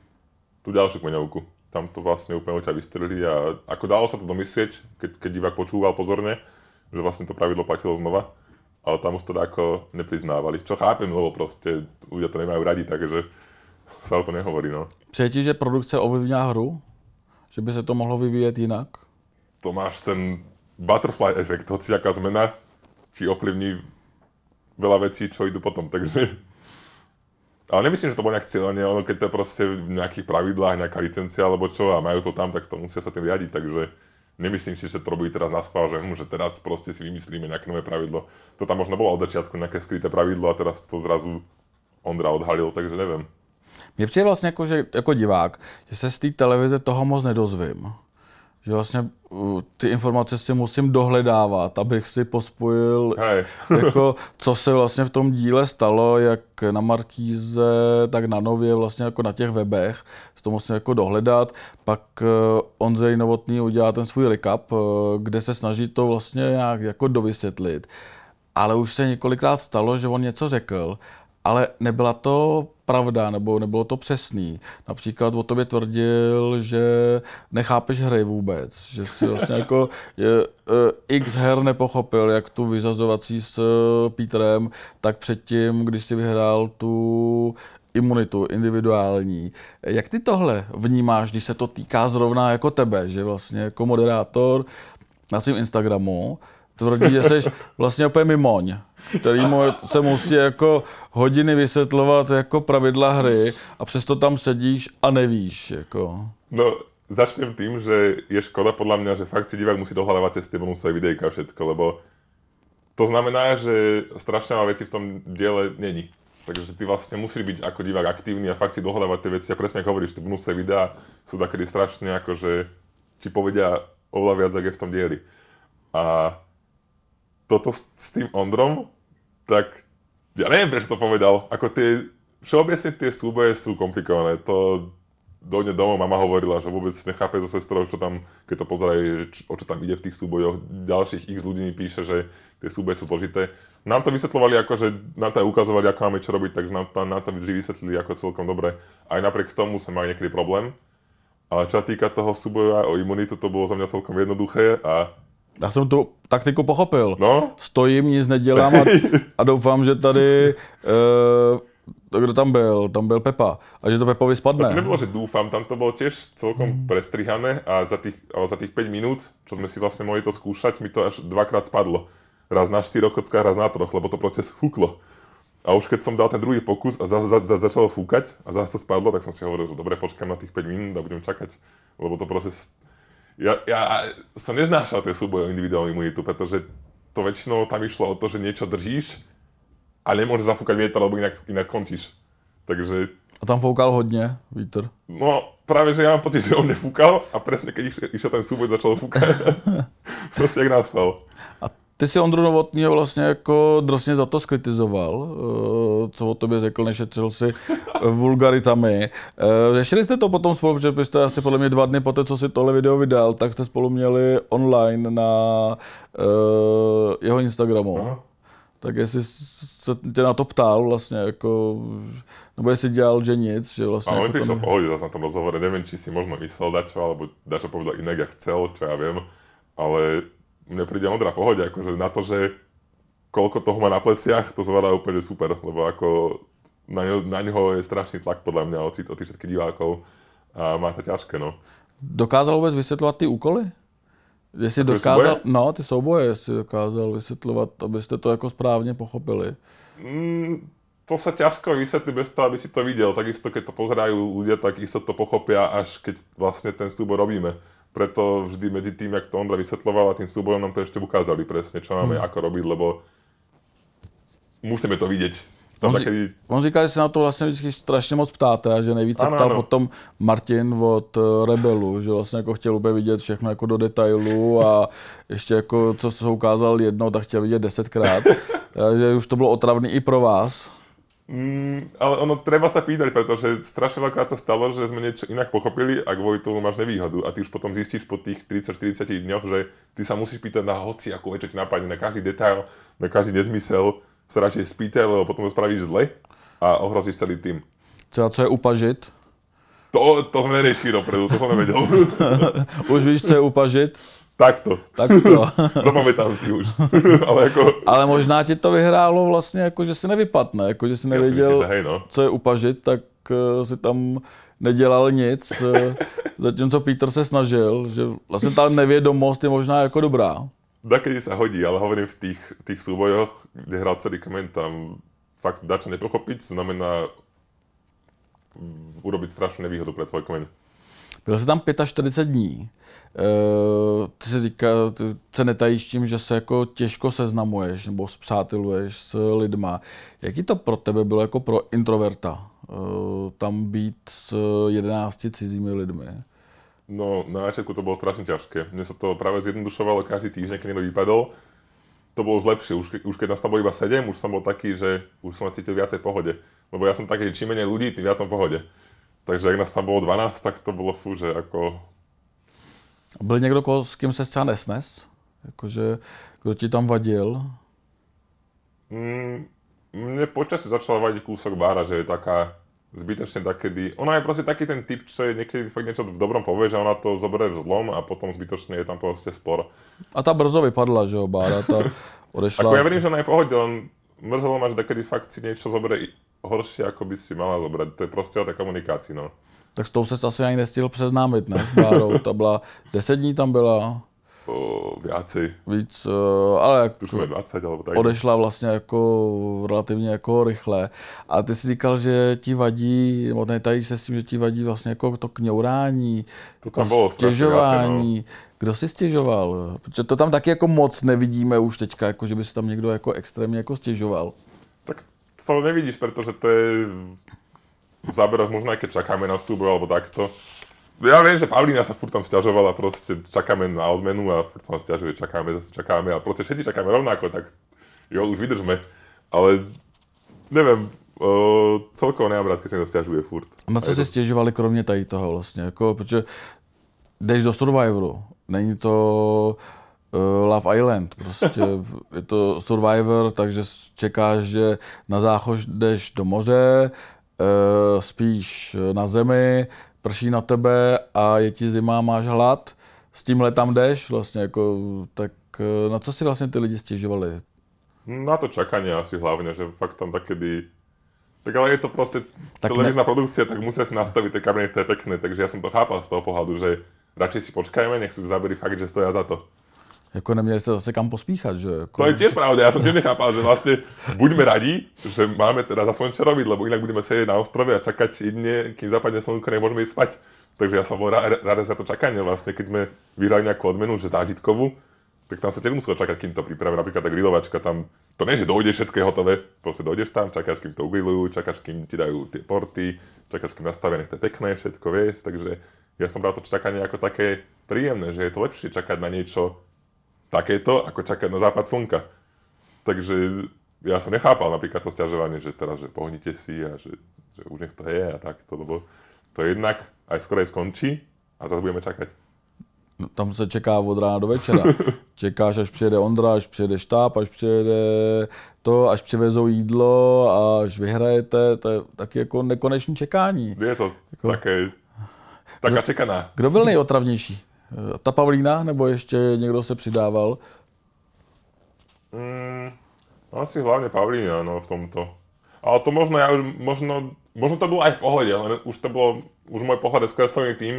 tú ďalšiu kmeňovku. Tam to vlastne úplne ťa vystrelili a ako dalo sa to domyslieť, keď, keď divák počúval pozorne, že vlastne to pravidlo platilo znova, ale tam už to ako nepriznávali. Čo chápem, lebo proste ľudia to nemajú radi, takže sa o to nehovorí, no. Přeje ti, že produkce ovlivňuje hru? Že by se to mohlo vyvíjet jinak? to máš ten butterfly efekt, hoci aká zmena ti ovplyvní veľa vecí, čo idú potom, takže... Ale nemyslím, že to bolo nejak cieľenie, ono keď to je proste v nejakých pravidlách, nejaká licencia alebo čo a majú to tam, tak to musia sa tým riadiť, takže nemyslím si, že to robí teraz na schvál, že, že teraz proste si vymyslíme nejaké nové pravidlo. To tam možno bolo od začiatku nejaké skryté pravidlo a teraz to zrazu Ondra odhalil, takže neviem. Mně přijde vlastně jako, že, jako divák, že se z té televize toho moc nedozvím. Že vlastně ty informace si musím dohledávat, abych si pospojil, Hej. jako, co se vlastně v tom díle stalo, jak na Markíze, tak na Nově, vlastně jako na těch webech. To musím jako dohledat. Pak uh, Ondřej Novotný udělá ten svůj recap, uh, kde se snaží to vlastně nějak jako dovysvětlit. Ale už se několikrát stalo, že on něco řekl, ale nebyla to pravda, nebo nebylo to přesný. Například o tobě tvrdil, že nechápeš hry vůbec, že si vlastně jako je, uh, x her nepochopil, jak tu vyzazovací s uh, Petrem, tak předtím, když si vyhrál tu imunitu individuální. Jak ty tohle vnímáš, když se to týká zrovna jako tebe, že vlastně jako moderátor na svém Instagramu tvrdí, že jsi vlastně úplně mimoň, který mu se musí jako hodiny vysvětlovat jako pravidla hry a přesto tam sedíš a nevíš. Jako. No, začnem tým, že je škoda podľa mňa, že fakt si divák musí dohľadávať cez tie bonusové videjka a všetko, lebo to znamená, že strašne veľa vecí v tom diele není. Takže ty vlastne musíš byť ako divák aktívny a fakt si dohľadávať tie veci. A presne ako hovoríš, tie bonusové videá sú takedy strašne ako, že ti povedia oveľa viac, ako je v tom dieli. A toto s, s tým Ondrom, tak ja neviem, prečo to povedal. Ako tie, všeobecne tie súboje sú komplikované. To dojde domov, mama hovorila, že vôbec nechápe so sestrou, čo tam, keď to pozerajú, že o čo tam ide v tých súbojoch. Ďalších x ľudí mi píše, že tie súboje sú zložité. Nám to vysvetľovali ako, že nám to aj ukazovali, ako máme čo robiť, takže nám to, nám to vždy vysvetlili ako celkom dobre. Aj napriek tomu sme mali niekedy problém. Ale čo týka toho súboja o imunitu, to bolo za mňa celkom jednoduché a Já jsem tu taktiku pochopil. no, Stojím, nic nedělám a, a doufám, že tady, uh, kdo tam byl, tam byl Pepa, a že to Pepovi to spadne. nebolo, že dúfam, tam to bolo tiež celkom prestrihané a za tých, ale za tých 5 minút, čo sme si vlastne mohli to skúšať, mi to až dvakrát spadlo. Raz na 4 kockách, raz na troch, lebo to proste sfúklo. A už keď som dal ten druhý pokus a za, za, za, začalo fúkať a zase to spadlo, tak som si hovoril, že dobre, počkám na tých 5 minút a budem čakať. Lebo to proste... Ja, ja som neznášal tie súboje o individuálnu imunitu, pretože to väčšinou tam išlo o to, že niečo držíš a nemôže zafúkať vietor, lebo inak, inak končíš. Takže, A tam foukal hodně vítr. no práve, že ja mám pocit, že on nefúkal a presne keď išiel, ten súboj, začal fúkať. Proste jak nás spal. A ty si Ondru Novotního vlastně jako drsně za to skritizoval, eh, co o tobě řekl, nešetřil si vulgaritami. Eh, Řešili jste to potom spolu, protože byste asi podle mě dva dny po té, co si tohle video vydal, tak jste spolu měli online na eh, jeho Instagramu. Aha. Tak jestli se tě na to ptal vlastně, jako, nebo jestli dělal, že nic, že vlastně A on jako to prišiel pohode zase na tom rozhovore, neviem, či si možno myslel dačo, alebo dačo povedal inak, jak chcel, čo ja viem, ale mne príde Ondra v pohode, akože na to, že koľko toho má na pleciach, to zvládá úplne super, lebo ako na, ňo, na ňoho je strašný tlak podľa mňa od, od tých všetkých divákov a má to ťažké, no. Dokázal vůbec vysvětlovat ty úkoly? Jestli Takové dokázal, souboje? no ty souboje, jestli dokázal vysvětlovat, abyste to jako správně pochopili. Mm, to sa ťažko vysvetlí bez toho, aby si to videl. Takisto, keď to pozerajú ľudia, tak isto to pochopia, až keď vlastne ten súboj robíme. Preto vždy medzi tým, jak to Ondra vysvetloval a tým súbojom nám to ešte ukázali presne, čo máme ako robiť, lebo musíme to vidieť. Tam On, on říkal, že se na to vlastně vždycky strašně moc ptáte a že nejvíce Ano, ptal ano. potom Martin od eh, Rebelu, že vlastně jako chtěl úplně vidět všechno jako do detailu a ještě jako co se ukázal jednou, tak chtěl vidět desetkrát. Že už to bylo otravný i pro vás. Mm, ale ono treba sa pýtať, pretože strašne veľkrát sa stalo, že sme niečo inak pochopili a kvôli tomu máš nevýhodu. A ty už potom zistíš po tých 30-40 dňoch, že ty sa musíš pýtať na hoci, ako čo ti napadne, na každý detail, na každý nezmysel sa radšej spýtaj, lebo potom to spravíš zle a ohrozíš celý tým. Třeba co je upažit. To, to sme neriešili dopredu, to som nevedel. Už víš, co je upažit? Takto. Tak to. Zapamätám si už. Ale ako... Ale možná ti to vyhrálo vlastně jako, že si nevypadne, jako, že si Ja si nevěděl, myslím, že hej, no. co je upažit, tak uh, si tam nedělal nic. Uh, zatímco Peter se snažil, že vlastně ta nevědomost je možná jako dobrá. Dakedy sa hodí, ale hovorím v tých, tých súbojoch, kde hral celý kmen, tam fakt dačo nepochopiť, znamená urobiť strašnú nevýhodu pre tvoj kmeň. Byl jsi tam 45 dní. Uh, ty si říká, ty se netajíš tím, že se jako těžko seznamuješ nebo spřáteluješ s lidma. Jaký to pro tebe bylo jako pro introverta? Uh, tam být s 11 cizími lidmi. No, na začiatku to bolo strašne ťažké. Mne sa to práve zjednodušovalo každý týždeň, keď niekto vypadol. To bolo už lepšie. Už, už keď nás tam bolo iba 7, už som bol taký, že už sa cítil viacej v pohode. Lebo ja som taký, čím ľudí, tým viac som v pohode. Takže ak nás tam bolo 12, tak to bolo fú, že ako... Byl někdo, koho, s kým se třeba nesnes? Jakože, kdo ti tam vadil? Mm, mne počasie začala vadiť kúsok bára, že je taká zbytečne takedy... Ona je proste taký ten typ, čo je niekedy fakt niečo v dobrom povie, že ona to zoberie v zlom a potom zbytočne je tam proste spor. A ta brzo vypadla, že jo, Bára, ta odešla. Ako ja verím, že ona je v pohode, len mrzelo ma, že takedy fakt si niečo zoberie i horšie, ako by si mala zobrať. To je proste o tej komunikácii, no. Tak s tou se asi ani nestihl přeznámit, ne? s Bárou, ta byla, 10 dní tam byla, O, viacej. víc, eh, ale jak Tušíme 20 alebo tak. odešla vlastně jako relativně jako rychle. A ty si říkal, že ti vadí, nebo netajíš se s tím, že ti vadí vlastně jako to kňourání, To tam bylo strašně no. stěžování. Kdo si stěžoval? Protože to tam taky jako moc nevidíme už teďka, jako že by se tam někdo jako extrémně jako stěžoval. To nevidíš, pretože to je v záberoch možno aj keď čakáme na súboj alebo takto. Ja viem, že Pavlína sa furt tam stiažovala, proste čakáme na odmenu a furt sa nám stiažuje, čakáme, zase čakáme a proste všetci čakáme rovnako, tak jo, už vydržme. Ale neviem, o, celkovo nemám rád, keď sa niekto stiažuje furt. A na co si to- stěžovali kromě tady toho vlastně? Jako, protože jdeš do Survivoru, není to uh, Love Island, prostě je to Survivor, takže čekáš, že na záchod jdeš do moře, uh, spíš na zemi, prší na tebe a je ti zima, máš hlad, s tímhle tam jdeš vlastně, jako, tak eh, na co si vlastně ty lidi stěžovali? Na to čakanie asi hlavne, že fakt tam takedy... Tak ale je to proste Tak tak televízna produkcia, tak musia si nastaviť tie kabiny, to je pekné, takže ja som to chápal z toho pohľadu, že radšej si počkajme, nech si zaberi fakt, že stoja za to. Jako neměli jste zase kam pospíchat, že? Jako, To je tiež pravda, ja som tiež nechápal, že vlastne buďme radi, že máme teda aspoň čo robiť, lebo inak budeme sedieť na ostrove a čakať jedne, kým zapadne slnko, nemôžeme ísť spať. Takže ja som bol rád, za to čakanie vlastne, keď sme vyhrali nejakú odmenu, že zážitkovú, tak tam sa tiež muselo čakať, kým to pripravia. Napríklad tá grilovačka tam, to nie, že dojde všetko hotové, proste dojdeš tam, čakáš, kým to ugrilujú, čakáš, kým ti dajú tie porty, čakáš, kým nastavia, nech to je pekné, všetko, vieš, takže ja som bral to čakanie ako také príjemné, že je to lepšie čakať na niečo takéto, ako čakať na západ slnka. Takže ja som nechápal napríklad to stiažovanie, že teraz, že pohnite si a že, že už nech to je a takto, lebo to jednak aj skorej skončí a zase budeme čakať. No, tam se čeká od rána do večera. Čekáš, až přijede Ondra, až přijede štáb, až přijede to, až přivezou jídlo a až vyhrajete, to je taky jako nekonečné čekání. Je to jako... také, taká čekaná. Kdo byl nejotravnější? Ta Pavlína, nebo ještě někdo se přidával? Mm, asi hlavne Pavlína no, v tomto. Ale to možno, ja už, možno, možno to bolo aj v pohode, ale už to bolo, už môj pohľad je tým,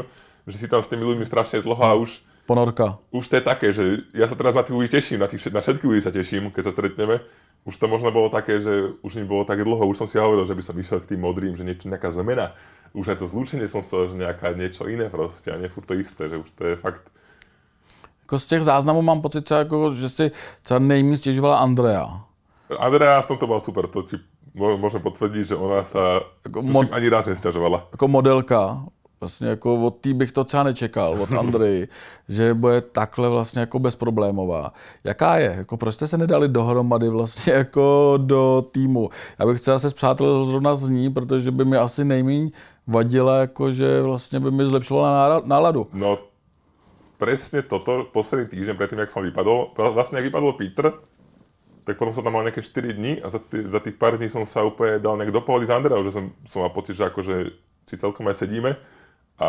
že si tam s tými ľuďmi strašne dlho a už... Ponorka. Už to je také, že ja sa teraz na tých ľudí teším, na, tých, na všetkých ľudí sa teším, keď sa stretneme. Už to možno bolo také, že už mi bolo tak dlho, už som si hovoril, že by som išiel k tým modrým, že niečo, nejaká zmena. Už aj to zlúčenie som chcel, že nejaká niečo iné proste a nie furt to isté, že už to je fakt... Jako z těch záznamů mám pocit, jako, že si třeba nejméně stěžovala Andrea. Andrea v tomto bola super, to ti môžem potvrdiť, že ona sa jako ani raz nesťažovala. Jako modelka, Vlastně jako od té bych to třeba nečekal, od Andrej, že bude takhle vlastně jako bezproblémová. Jaká je? Jako proč jste se nedali dohromady vlastně jako do týmu? Já bych třeba se zpřátelil zrovna z ní, protože by mi asi nejméně vadila, jako že vlastně by mi zlepšovala náladu. No, presne toto, posledný týždeň predtým, jak som vypadol, vlastne jak vypadol Peter, tak potom som tam mal nejaké 4 dní a za, tý, za tých pár dní som sa úplne dal nejak do pohody s Andreou, že som, som mal pocit, že akože si celkom aj sedíme a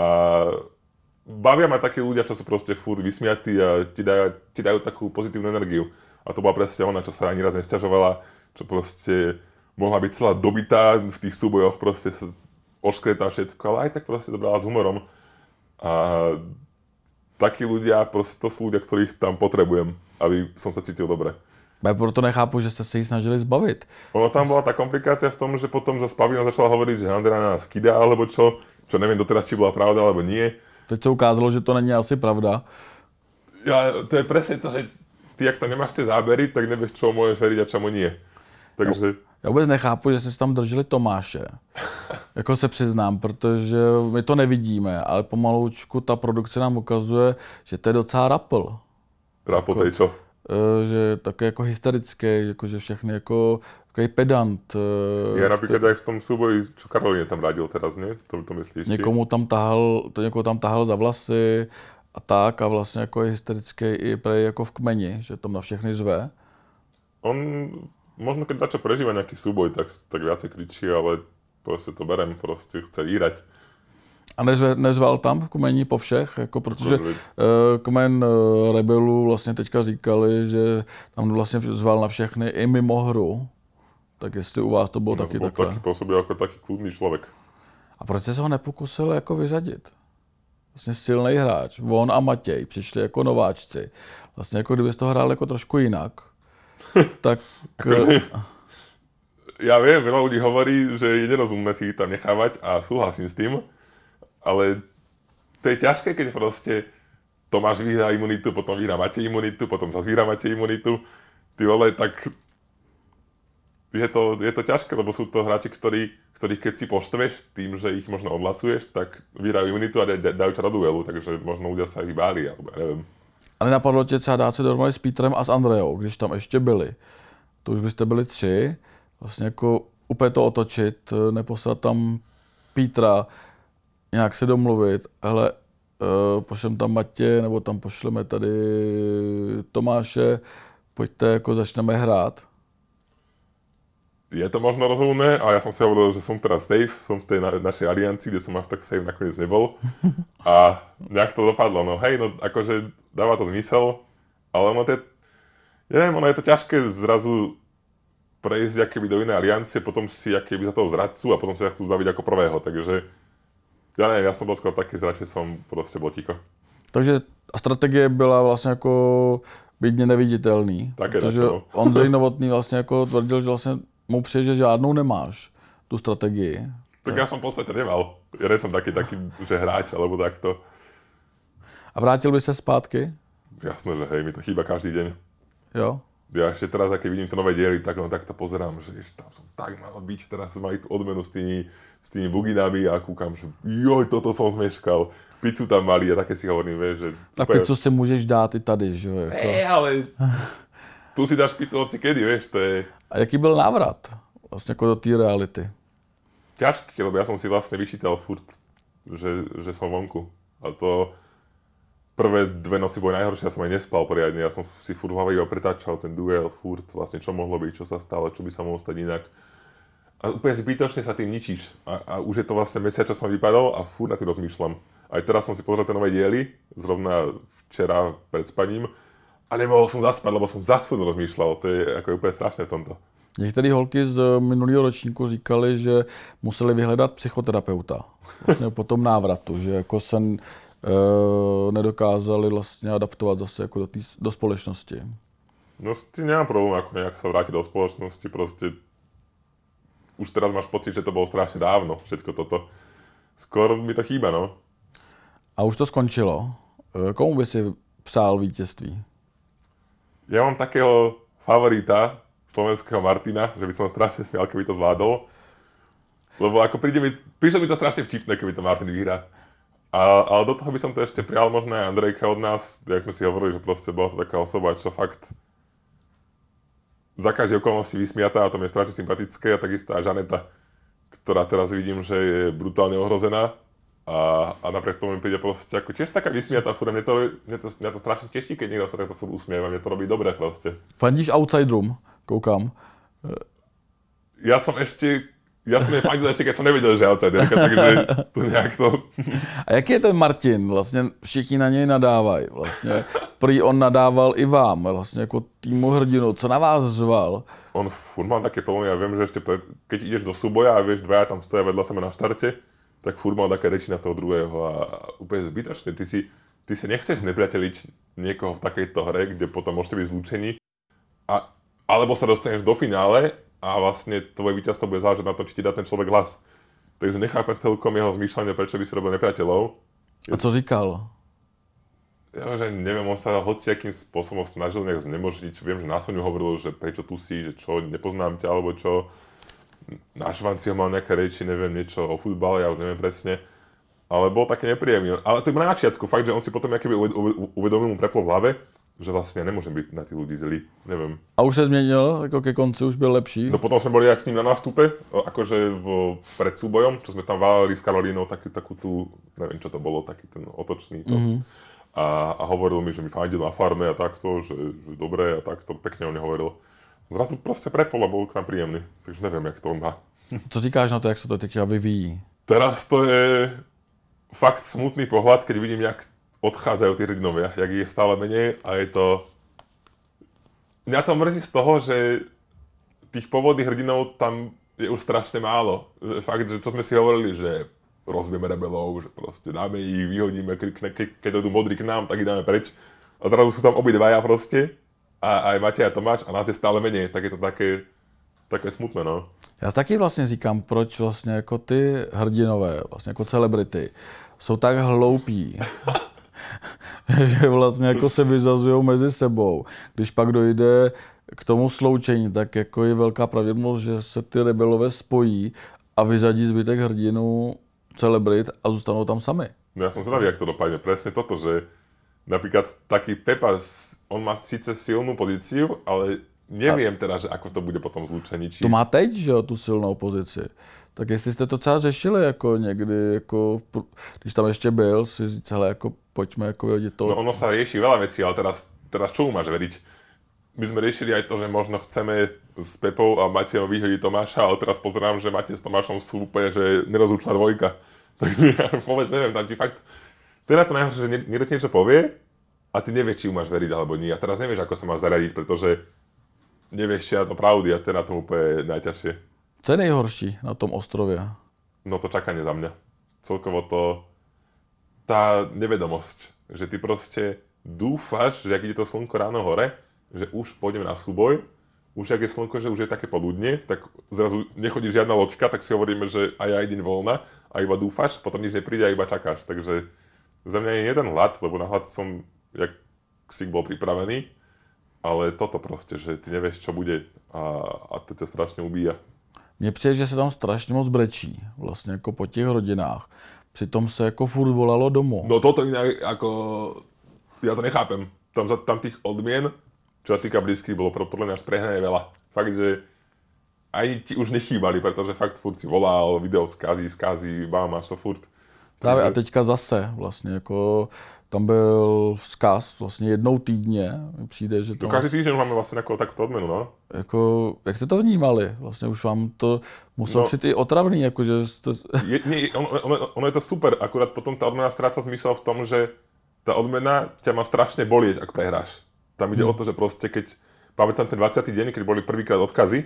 bavia ma takí ľudia, čo sú proste furt vysmiatí a ti dajú, ti dajú takú pozitívnu energiu. A to bola presne ona, čo sa ani raz nesťažovala, čo proste mohla byť celá dobitá v tých súbojoch, proste sa oškretá všetko, ale aj tak proste to brala s humorom. A takí ľudia, proste to sú ľudia, ktorých tam potrebujem, aby som sa cítil dobre. Já proto nechápu, že jste se jí snažili zbavit. Ono tam bola tá komplikácia v tom, že potom za Pavina začala hovoriť, že Andrea nás kydá, alebo čo čo neviem doteraz, či bola pravda alebo nie. Teď se ukázalo, že to není asi pravda. Ja, to je presne to, že ty, jak tam nemáš tie zábery, tak nevieš, čo môžeš veriť a čemu nie. Takže... Já vůbec nechápu, že jste tam drželi Tomáše. jako se přiznám, protože my to nevidíme, ale pomaloučku ta produkce nám ukazuje, že to je docela rapl. Rapl, jako, čo? Eh, že také jako hysterický, jako že všechny jako takový pedant. Já například to... v tom souboji, co Karolíně tam radil teraz, ne? To, to myslíš? Někomu tam tahal, to někoho tam tahal za vlasy a tak a vlastně jako je hysterický i prej jako v kmeni, že tam na všechny zve. On možno keď dačo prežíva nejaký súboj, tak, tak viacej kričí, ale prostě to berem, prostě chce írať. A nezve, nezval tam v Kumení po všech, jako protože uh, Kmen uh, rebelů vlastně teďka říkali, že tam vlastně zval na všechny i mimo hru. Tak jestli u vás to bylo taky byl takhle. Taky působil jako taky kludný člověk. A proč se ho nepokusil jako vyřadit? Vlastně silný hráč. On a Matěj přišli jako nováčci. Vlastně jako kdyby to hrál jako trošku jinak. tak... Akože, ja viem, veľa ľudí hovorí, že je nerozumné si tam nechávať a súhlasím s tým, ale to je ťažké, keď proste Tomáš vyhrá imunitu, potom vyhrá Matej imunitu, potom zase vyhrá Matej imunitu. Ty vole, tak je to, je to ťažké, lebo sú to hráči, ktorí, ktorých keď si poštveš tým, že ich možno odhlasuješ, tak vyhrajú imunitu a dajú ťa do duelu, takže možno ľudia sa ich báli, alebo ja neviem. Ale napadlo tě třeba dát si dohromady s Petrem a s Andreou, když tam ještě byli. To už byste byli tři. Vlastně jako úplně to otočit, neposlat tam Petra, nějak se domluvit, hele, uh, pošlem tam Matě, nebo tam pošleme tady Tomáše, pojďte, jako začneme hrát. Je to možno rozumné, a ja som si hovoril, že som teraz safe, som v tej na, našej aliancii, kde som až tak safe nakoniec nebol. A nejak to dopadlo, no hej, no akože dáva to zmysel, ale ono to je, ja neviem, ono je to ťažké zrazu prejsť akéby do inej aliancie, potom si akéby za toho zradcu a potom sa chcú zbaviť ako prvého, takže já nevím, já jsem byl skoro taky, radši jsem prostě byl ticho. Takže a strategie byla vlastně jako být neviditelný. Také protože no. Ondřej Novotný vlastně jako tvrdil, že vlastně mu přijde, že žádnou nemáš, tu strategii. Tak já jsem v podstatě nemal. Já jsem taky taky, že hráč, alebo takto. A vrátil by se zpátky? Jasné, že hej, mi to chýba každý deň. Jo? Ja ešte teraz, keď vidím tie nové diely, tak len tak to pozerám, že ešte tam som tak mal byť, teraz mali tú odmenu s tými, s tými buginami a kúkam, že joj, toto som zmeškal. Pizzu tam mali a také si hovorím, vieš, že... Tak pizzu si můžeš dát i tady, že jo? Jako. Ne, ale tu si dáš pizzu hoci kedy, vieš, to je A jaký byl návrat vlastně jako do té reality? ťažké, lebo ja som si vlastne vyčítal furt, že, že som vonku. A to prvé dve noci boli najhoršie, ja som aj nespal poriadne, ja som si furt v hlave iba pretáčal ten duel, furt vlastne čo mohlo byť, čo sa stalo, čo by sa mohlo stať inak. A úplne zbytočne sa tým ničíš. A, a už je to vlastne mesiac, čo som vypadol a furt na tým rozmýšľam. Aj teraz som si pozrel tie nové diely, zrovna včera pred spaním, a nemohol som zaspať, lebo som zas furt rozmýšľal. To je ako je úplne strašné v tomto. Některé holky z minulého ročníku říkali, že museli vyhledat psychoterapeuta vlastně po tom návratu, že jako se e, nedokázali vlastně adaptovat zase jako do, tý, do společnosti. No s tým nemám problém ako nejak sa vrátiť do spoločnosti, proste už teraz máš pocit, že to bolo strašne dávno, všetko toto. Skôr mi to chýba, no. A už to skončilo. E, komu by si přál vítězství? Ja mám takého favorita, slovenského Martina, že by som strašne smial, keby to zvládol. Lebo ako príde mi, prišlo mi to strašne vtipné, keby to Martin vyhrá. A, ale do toho by som to ešte prijal možno aj Andrejka od nás, jak sme si hovorili, že proste bola to taká osoba, čo fakt za každé okolnosti vysmiatá a to mi je strašne sympatické a takisto aj Žaneta, ktorá teraz vidím, že je brutálne ohrozená a, a napriek tomu mi príde proste ako tiež taká vysmiatá, furt mne to, mne to, mňa to strašne teší, keď niekto sa takto furt usmieva, mne to robí dobre proste. Fandíš outsiderům, koukám. Ja som ešte, ja som je fandil ešte, keď som nevedel, že je outsiderka, takže to nejak to... A jaký je ten Martin? Vlastně všichni na něj nadávají. Vlastně prý on nadával i vám, vlastně jako týmu hrdinu. Co na vás řval? On furt mal také problémy, ja viem, že ešte pred, keď ideš do súboja a vieš, dvaja tam stoja vedľa seba na štarte, tak furt mal také reči na toho druhého a úplne zbytočne. Ty si, ty si nechceš nepriateliť niekoho v takejto hre, kde potom môžete byť zlúčení, a, alebo sa dostaneš do finále a vlastne tvoje víťazstvo bude záležať na tom, či ti dá ten človek hlas. Takže nechápem celkom jeho zmýšľanie, prečo by si robil nepriateľov. A co říkal? Ja, že neviem, on sa hociakým spôsobom snažil nejak znemožniť. Viem, že na Soniu hovoril, že prečo tu si, že čo, nepoznám ťa, alebo čo. Na Švanci ho mal nejaké reči, neviem, niečo o futbale, ja už neviem presne. Ale bol také nepríjemný. Ale to je na začiatku, fakt, že on si potom keby uvedomil mu preplo v hlave, že vlastne ja nemôžem byť na tých ľudí zlý, neviem. A už se změnil, jako ke konci už byl lepší? No potom sme boli aj s ním na nástupe, akože v, pred súbojom, čo sme tam váleli s Karolínou, takú, takú tú, neviem čo to bolo, taký ten otočný to. Mm-hmm. A, a hovoril mi, že mi fandil na farme a takto, že, že dobre a takto, pekne on hovoril. Zrazu proste prepol a bol k nám príjemný, takže neviem, jak to on má. Co říkáš na to, jak se to teď vyvíjí? Teraz to je fakt smutný pohľad, keď vidím, jak odchádzajú tí hrdinovia, jak je stále menej a je to... Mňa to mrzí z toho, že tých pôvodných hrdinov tam je už strašne málo. Že fakt, že to sme si hovorili, že rozbieme rebelov, že proste dáme ich, vyhodíme, ke, keď dojdú modrí k nám, tak ich dáme preč. A zrazu sú tam obidvaja proste. A aj Matej a Tomáš a nás je stále menej, tak je to také, také smutné, no. Já si taky vlastně říkám, proč vlastně jako ty hrdinové, vlastně jako celebrity, jsou tak hloupí, že vlastně jako se vyzazují mezi sebou. Když pak dojde k tomu sloučení, tak jako je velká pravděpodobnost, že se ty rebelové spojí a vyřadí zbytek hrdinů celebrit a zůstanou tam sami. No ja som zvedavý, jak to dopadne. Presne toto, že napríklad taký Pepa, on má síce silnú pozíciu, ale neviem teda, že ako to bude potom zlúčení. Či... To má teď, že jo, tu silnou pozici. Tak jestli jste to třeba řešili jako někdy, jako, když tam ještě byl, si říct, hele, jako pojďme jako vyhodit to. No ono sa rieši veľa vecí, ale teraz, teraz čo máš veriť? My sme riešili aj to, že možno chceme s Pepou a Matejom vyhodiť Tomáša, ale teraz pozerám, že Matej s Tomášom sú úplne, že nerozlučná dvojka. Takže ja vôbec neviem, tam ti fakt... Teda to najhoršie, že niekto ti niečo povie a ty nevieš, či mu máš veriť alebo nie. A teraz nevieš, ako sa máš zaradiť, pretože nevieš, či je to pravdy a to je na tom úplne najťažšie. Co je nejhorší na tom ostrově? No to čakanie za mňa. Celkovo to... Tá nevedomosť, že ty proste dúfaš, že ak ide to slnko ráno hore, že už pôjdeme na súboj, už ak je slnko, že už je také poludne, tak zrazu nechodí žiadna loďka, tak si hovoríme, že aj ja deň voľna a iba dúfaš, potom nič nepríde a iba čakáš. Takže za mňa je jeden hlad, lebo na hlad som jak ksík bol pripravený, ale toto prostě, že ty nevieš, čo bude a, a to ťa strašně ubíja. Mně přijde, že se tam strašně moc brečí, vlastně jako po těch rodinách. Přitom se jako furt volalo domů. No toto inak, ako, ja to nechápem. Tam, za, tam tých odmien, čo sa týka blízkych, bolo pro- podľa mňa sprehnané veľa. Fakt, že ani ti už nechýbali, pretože fakt furt si volal, video skazí, skazí, bám, máš to furt. Právě a teďka zase vlastně jako tam byl vzkaz vlastně jednou týdně. Přijde, že to No každý týždeň máme vlastne ako takto odmenu, no. jako, jak jste to vnímali? Vlastně už vám to muselo No. přijít i otravný, jako že jste, Je, nie, ono, ono, ono, je to super, akurát potom tá odmena stráca zmysel v tom, že tá odmena ťa má strašne bolieť, ak prehráš. Tam ide Hmm. o to, že proste keď, pamätám ten 20. deň, keď boli prvýkrát odkazy,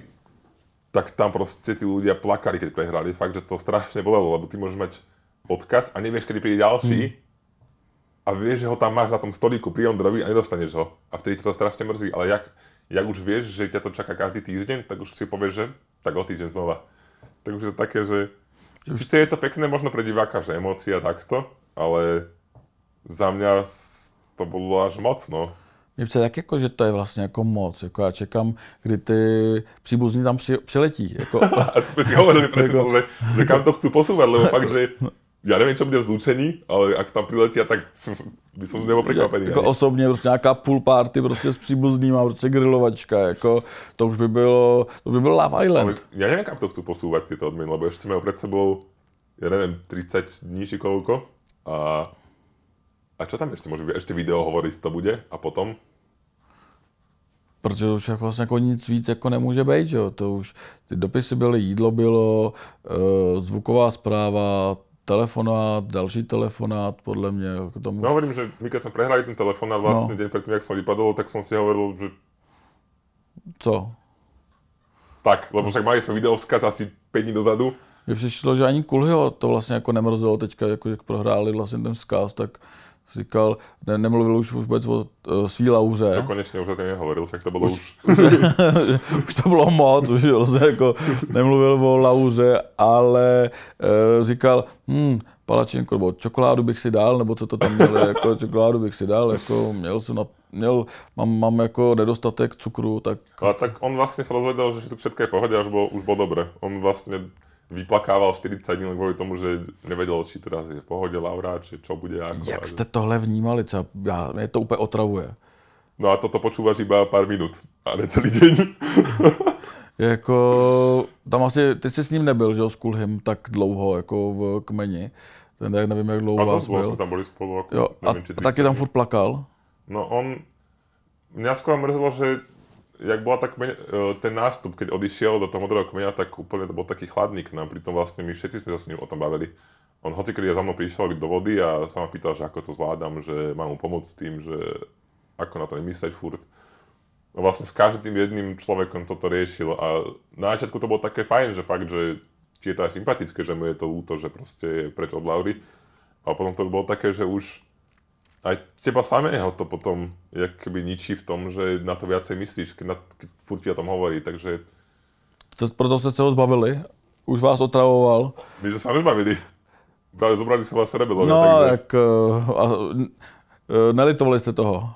tak tam proste tí ľudia plakali, keď prehrali. Fakt, že to strašne bolelo, lebo ty môžeš mať odkaz a nevieš, kedy príde ďalší Hmm. a vieš, že ho tam máš na tom stolíku pri Ondrovi a nedostaneš ho. A vtedy ťa to strašne mrzí. Ale jak, jak už vieš, že ťa to čaká každý týždeň, tak už si povieš, že tak o týždeň znova. Tak už je to také, že Sice je to pekné možno pre diváka, že emócia takto, ale za mňa to bolo až moc, no. Mně přijde tak jako, že to je vlastně jako moc. Jako já čekám, kdy ty příbuzní tam při, přiletí. Jako, A sme si hovorili to, že, že kam to chcú posúvať, lebo fakt, že ja neviem, čo bude v zlúčení, ale ak tam priletia, tak by som nebol prekvapený. jako ani. osobně prostě nějaká pool party prostě s příbuznýma, prostě grilovačka, jako to už by bylo, to by byl Love Ale Island. ja neviem, kam to chcú posúvať tieto odmeny, lebo ešte majú pred sebou, ja neviem, 30 dní či koľko. A, a čo tam ešte môže byť? Ešte video hovorí, to bude a potom? Protože už jako vlastně jako nic víc jako nemůže být, že jo? To už ty dopisy byly, jídlo bylo, e, zvuková zpráva, telefonát, další telefonát, podle mě. Jako tam už... No hovorím, že my keď sme prehrali ten telefonát vlastne no. deň predtým, jak som vypadol, tak som si hovoril, že Co? tak, lebo však mali sme videovskaz asi 5 dní dozadu. Mně přišlo, že ani Kulhyho to vlastně jako nemrzelo teďka, jako jak prohráli vlastně ten vzkaz, tak říkal, ne, nemluvil už vůbec o uh, svý lauře. To konečne už o tom nehovoril, však to bolo už... už to bylo moc, už vlastně jako nemluvil o lauře, ale uh, říkal, hm, palačinku, nebo čokoládu bych si dal, nebo co to tam měli, jako čokoládu bych si dal, jako měl jsem na, měl, mám, mám jako nedostatek cukru, tak Ale tak on vlastne sa rozvedel, že tu všetko je pohode a už bol, už bol dobre. On vlastne vyplakával 40 dní len kvôli tomu, že nevedel, či teraz je v pohode Laura, či čo bude. Ako, jak jste tohle vnímali, co já, mě to úplně otravuje. No a toto počúvaš iba pár minút a ne celý deň. Jako, tam asi, ty jsi s ním nebyl, že jo, s Kulhym tak dlouho, jako v kmeni. Ten, jak nevím, jak dlouho a vás byl. tam boli spolu. Ako, Jo, a, neviem, či a taky 30 tam furt plakal. No on, mňa skôr mrzelo, že jak bola tak kmeň, e, ten nástup, keď odišiel do toho modrého kmeňa, tak úplne to bol taký chladný k nám, pritom vlastne my všetci sme sa s ním o tom bavili. On hoci kedy za mnou prišiel do vody a sa ma pýtal, že ako to zvládam, že mám mu pomôcť s tým, že ako na to nemysleť furt. A vlastne s každým jedným človekom toto riešil a na začiatku to bolo také fajn, že fakt, že je to aj sympatické, že mu je to ľúto, že proste je preč od Laury. A potom to bolo také, že už aj teba samého to potom jak keby ničí v tom, že na to viacej myslíš, keď, na, keď furt ti o tom hovorí, takže To, proto jste se ho zbavili. Už vás otravoval. my sme sa nezbavili. Práve zobrali si vlastne rebelovia, No, takže jak... Uh, a, uh, nelitovali jste toho.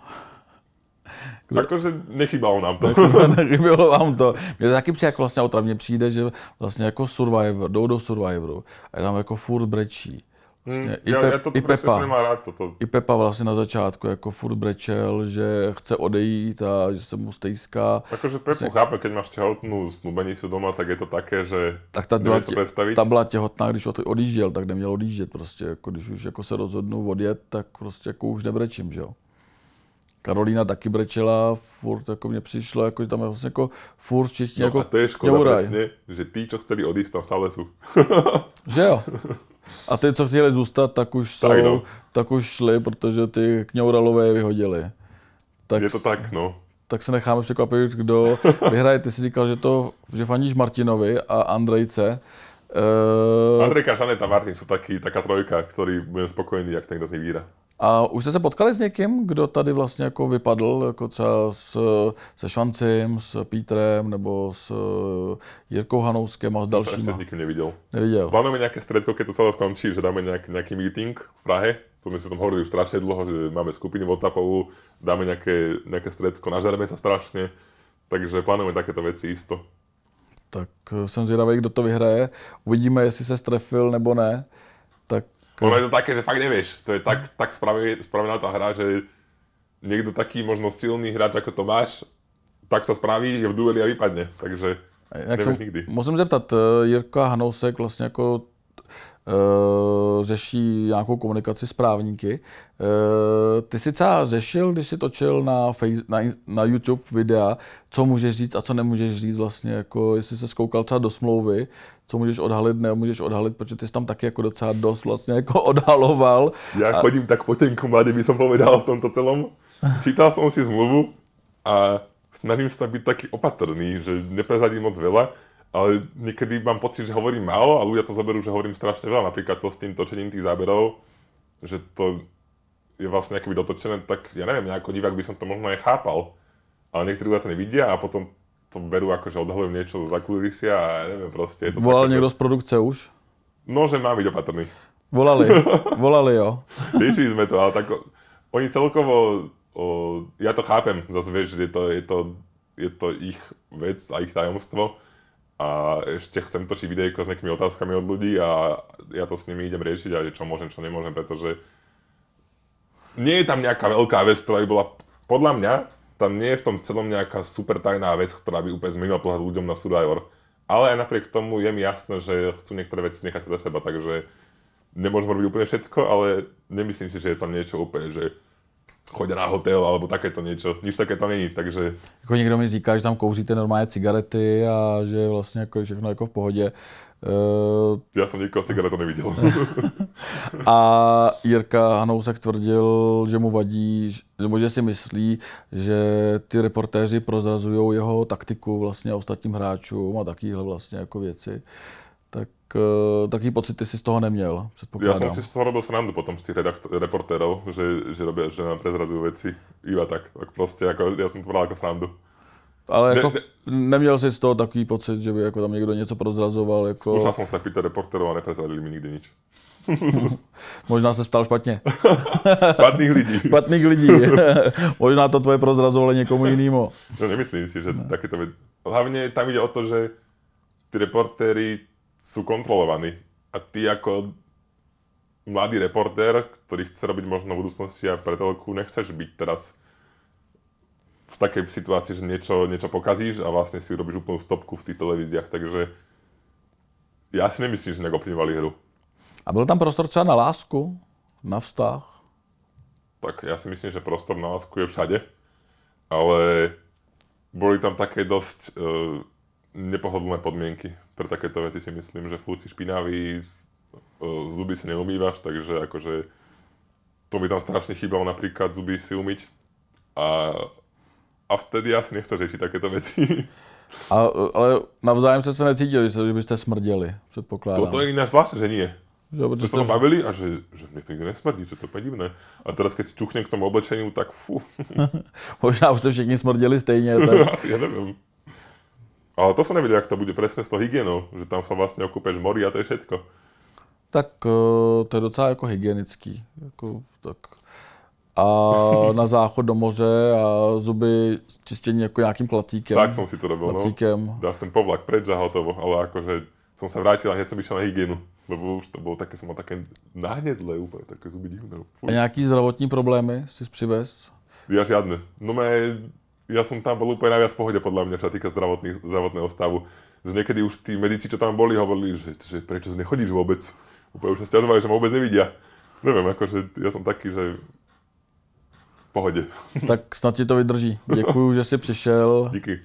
akože nechybalo nám to. Nechybělo vám to. Mně to taky přijde, jako vlastně otravně přijde, že vlastně jako Survivor, jdou do Survivoru a je tam jako furt brečí. Vlastně, i, ja, Pe- ja toto i presne Pepa. nemá rád, toto. I Pepa vlastně na začátku jako furt brečel, že chce odejít a že se mu stejská. Akože Pepu chápe, keď máš tehotnú snubenicu doma, tak je to také, že Tak ta byla, to predstaviť. ta byla těhotná, když od- odjížděl, tak neměl odjíždět prostě. Jako když už jako se rozhodnu odjet, tak prostě jako už nebrečím, že jo. Karolína taky brečela, furt jako mně přišlo, jako, že tam je vlastně jako furt všichni No jako a to je škoda presne, že tí, čo chceli odísť, tam stále sú. Že jo. A ty, co chtěli zůstat, tak už, jsou, Tak no. tak už šli, protože ty kňouralové je vyhodili. Tak, Je to tak, no. tak se necháme překvapit, kdo vyhraje. Ty jsi říkal, že to, že fandíš Martinovi a Andrejce. Uh, Andrejka, Žaneta, Martin sú taký, taká trojka, ktorý budem spokojný, jak ten, kdo z nich vyhrá. A už jste se potkali s někým, kdo tady vlastně jako vypadl, jako třeba s, se Švancem, s Pítrem, nebo s Jirkou Hanouskem a s dalšíma? ešte s nikým nevidel. Neviděl. Plánujeme nejaké stredko, keď to celé skončí, že dáme nejak, nejaký meeting v Prahe. To si o tom hovorili už strašne dlho, že máme skupinu Whatsappovú, dáme nejaké, nejaké stredko, nažereme sa strašne. Takže plánujeme takéto veci isto. Tak eh, jsem zvědavý, kdo to vyhraje. Uvidíme, jestli se strefil nebo ne. Tak Ono je to také, že fakt nevieš. To je tak, tak spravená, tá hra, že niekto taký možno silný hráč ako Tomáš, tak sa spraví, je v dueli a vypadne. Takže jak jsem, nikdy. musím zeptat, eh, Jirka Hanousek vlastně jako řeší nějakou komunikaci s právníky. Uh, ty si třeba řešil, když si točil na, face, na, na YouTube videa, co můžeš říct a co nemůžeš říct vlastně, jako jestli se skoukal třeba do smlouvy, co můžeš odhalit, nemůžeš odhalit, protože ty jsi tam taky jako docela dost vlastně jako odhaloval. Ja chodím tak po tenkom mladí, by som povedal v tomto celom. Čítal som si zmluvu a snažím sa byť taký opatrný, že neprezadím moc veľa, ale niekedy mám pocit, že hovorím málo a ľudia to zoberú, že hovorím strašne veľa. Napríklad to s tým točením tých záberov, že to je vlastne akoby dotočené, tak ja neviem, nejako divák by som to možno aj chápal. Ale niektorí ľudia to nevidia a potom to berú ako, že odhalujem niečo za kulisia a ja neviem proste. Je to Volal také- někdo z produkce už? No, že mám byť opatrný. Volali, volali jo. Riešili sme to, ale tak oni celkovo, o, ja to chápem, zase vieš, že je to, je, to, je to ich vec a ich tajomstvo a ešte chcem točiť videjko s nejakými otázkami od ľudí a ja to s nimi idem riešiť a čo môžem, čo nemôžem, pretože nie je tam nejaká veľká vec, ktorá by bola, podľa mňa, tam nie je v tom celom nejaká super tajná vec, ktorá by úplne zmenila pohľad ľuďom na Survivor. Ale aj napriek tomu je mi jasné, že chcú niektoré veci nechať pre seba, takže nemôžem robiť úplne všetko, ale nemyslím si, že je tam niečo úplne, že chodia na hotel alebo takéto niečo. Nič také tam není, takže Jako někdo mi říká, že tam kouříte normálně cigarety a že vlastně jako je všechno jako v pohodě. Uh, ja som nikoho cigaretu nevidel. a Jirka Hanousek tvrdil, že mu vadí, nebo že si myslí, že ty reportéři prozrazují jeho taktiku vlastně ostatním hráčům a takovýhle vlastně jako věci. Uh, taký pocit ty si z toho neměl, ja předpokládám. som si z toho robil srandu potom z tých redakt- reportérov, že, že, robia, že nám prezrazujú veci iba tak. Tak proste, ako, ja som to bral ako srandu. Ale jako, Ne- neměl jsi z toho takový pocit, že by jako tam někdo něco prozrazoval, jako, Skúšal som sa pýtať reportérov a neprezradili mi nikdy nič. možná se ptal špatně. Špatných lidí. Špatných lidí. možná to tvoje prozrazovali někomu jinému. No nemyslím si, že takéto veci... Hlavne tam ide o to, že tí reportéri sú kontrolovaní. A ty ako mladý reportér, ktorý chce robiť možno v budúcnosti a pre telku, nechceš byť teraz v takej situácii, že niečo, niečo pokazíš a vlastne si robíš úplnú stopku v tých televíziách. Takže ja si nemyslím, že nejak ovplyvňovali hru. A byl tam prostor třeba na lásku, na vztah? Tak ja si myslím, že prostor na lásku je všade, ale boli tam také dosť uh, nepohodlné podmienky. Pre takéto veci si myslím, že fúci špinavý, uh, zuby si neumývaš, takže akože to mi tam strašne chýbalo napríklad zuby si umyť a, a vtedy asi nechceš riešiť takéto veci. A, ale navzájem jste se necítili, že byste smrděli, předpokládám. Toto je ináč zvláštne, že nie. že, Že tam bavili a že, že mne to nikto nesmrdí, že to je divné. A teraz keď si čuchnem k tomu oblečeniu, tak fú, Možná už jste všichni smrděli stejně. Tak... Asi ja neviem. Ale to som nevedel, jak to bude presne s tou hygienou, že tam sa vlastne okúpeš v mori a to je všetko. Tak eh, to je docela jako hygienický. Jako, tak. A na záchod do moře a zuby čištění jako nějakým klacíkem. Tak som si to robil, no. klacíkem. Dáš ten povlak preč a hotovo, ale akože som sa vrátil a hneď som išiel na hygienu, lebo už to bolo také, som mal také nahnedlé úplne, také zuby divné. Fú. A nějaký zdravotní problémy si přivez? Ja žiadne. No me, ja som tam bol úplne najviac v pohode podľa mňa, čo sa týka zdravotného stavu. Že niekedy už tí medici, čo tam boli, hovorili, že, že prečo nechodíš vôbec. Úplne už sa stiažovali, že ma vôbec nevidia. Neviem, akože ja som taký, že v pohode. Tak snad ti to vydrží. Děkuju, že jsi přišel. Díky.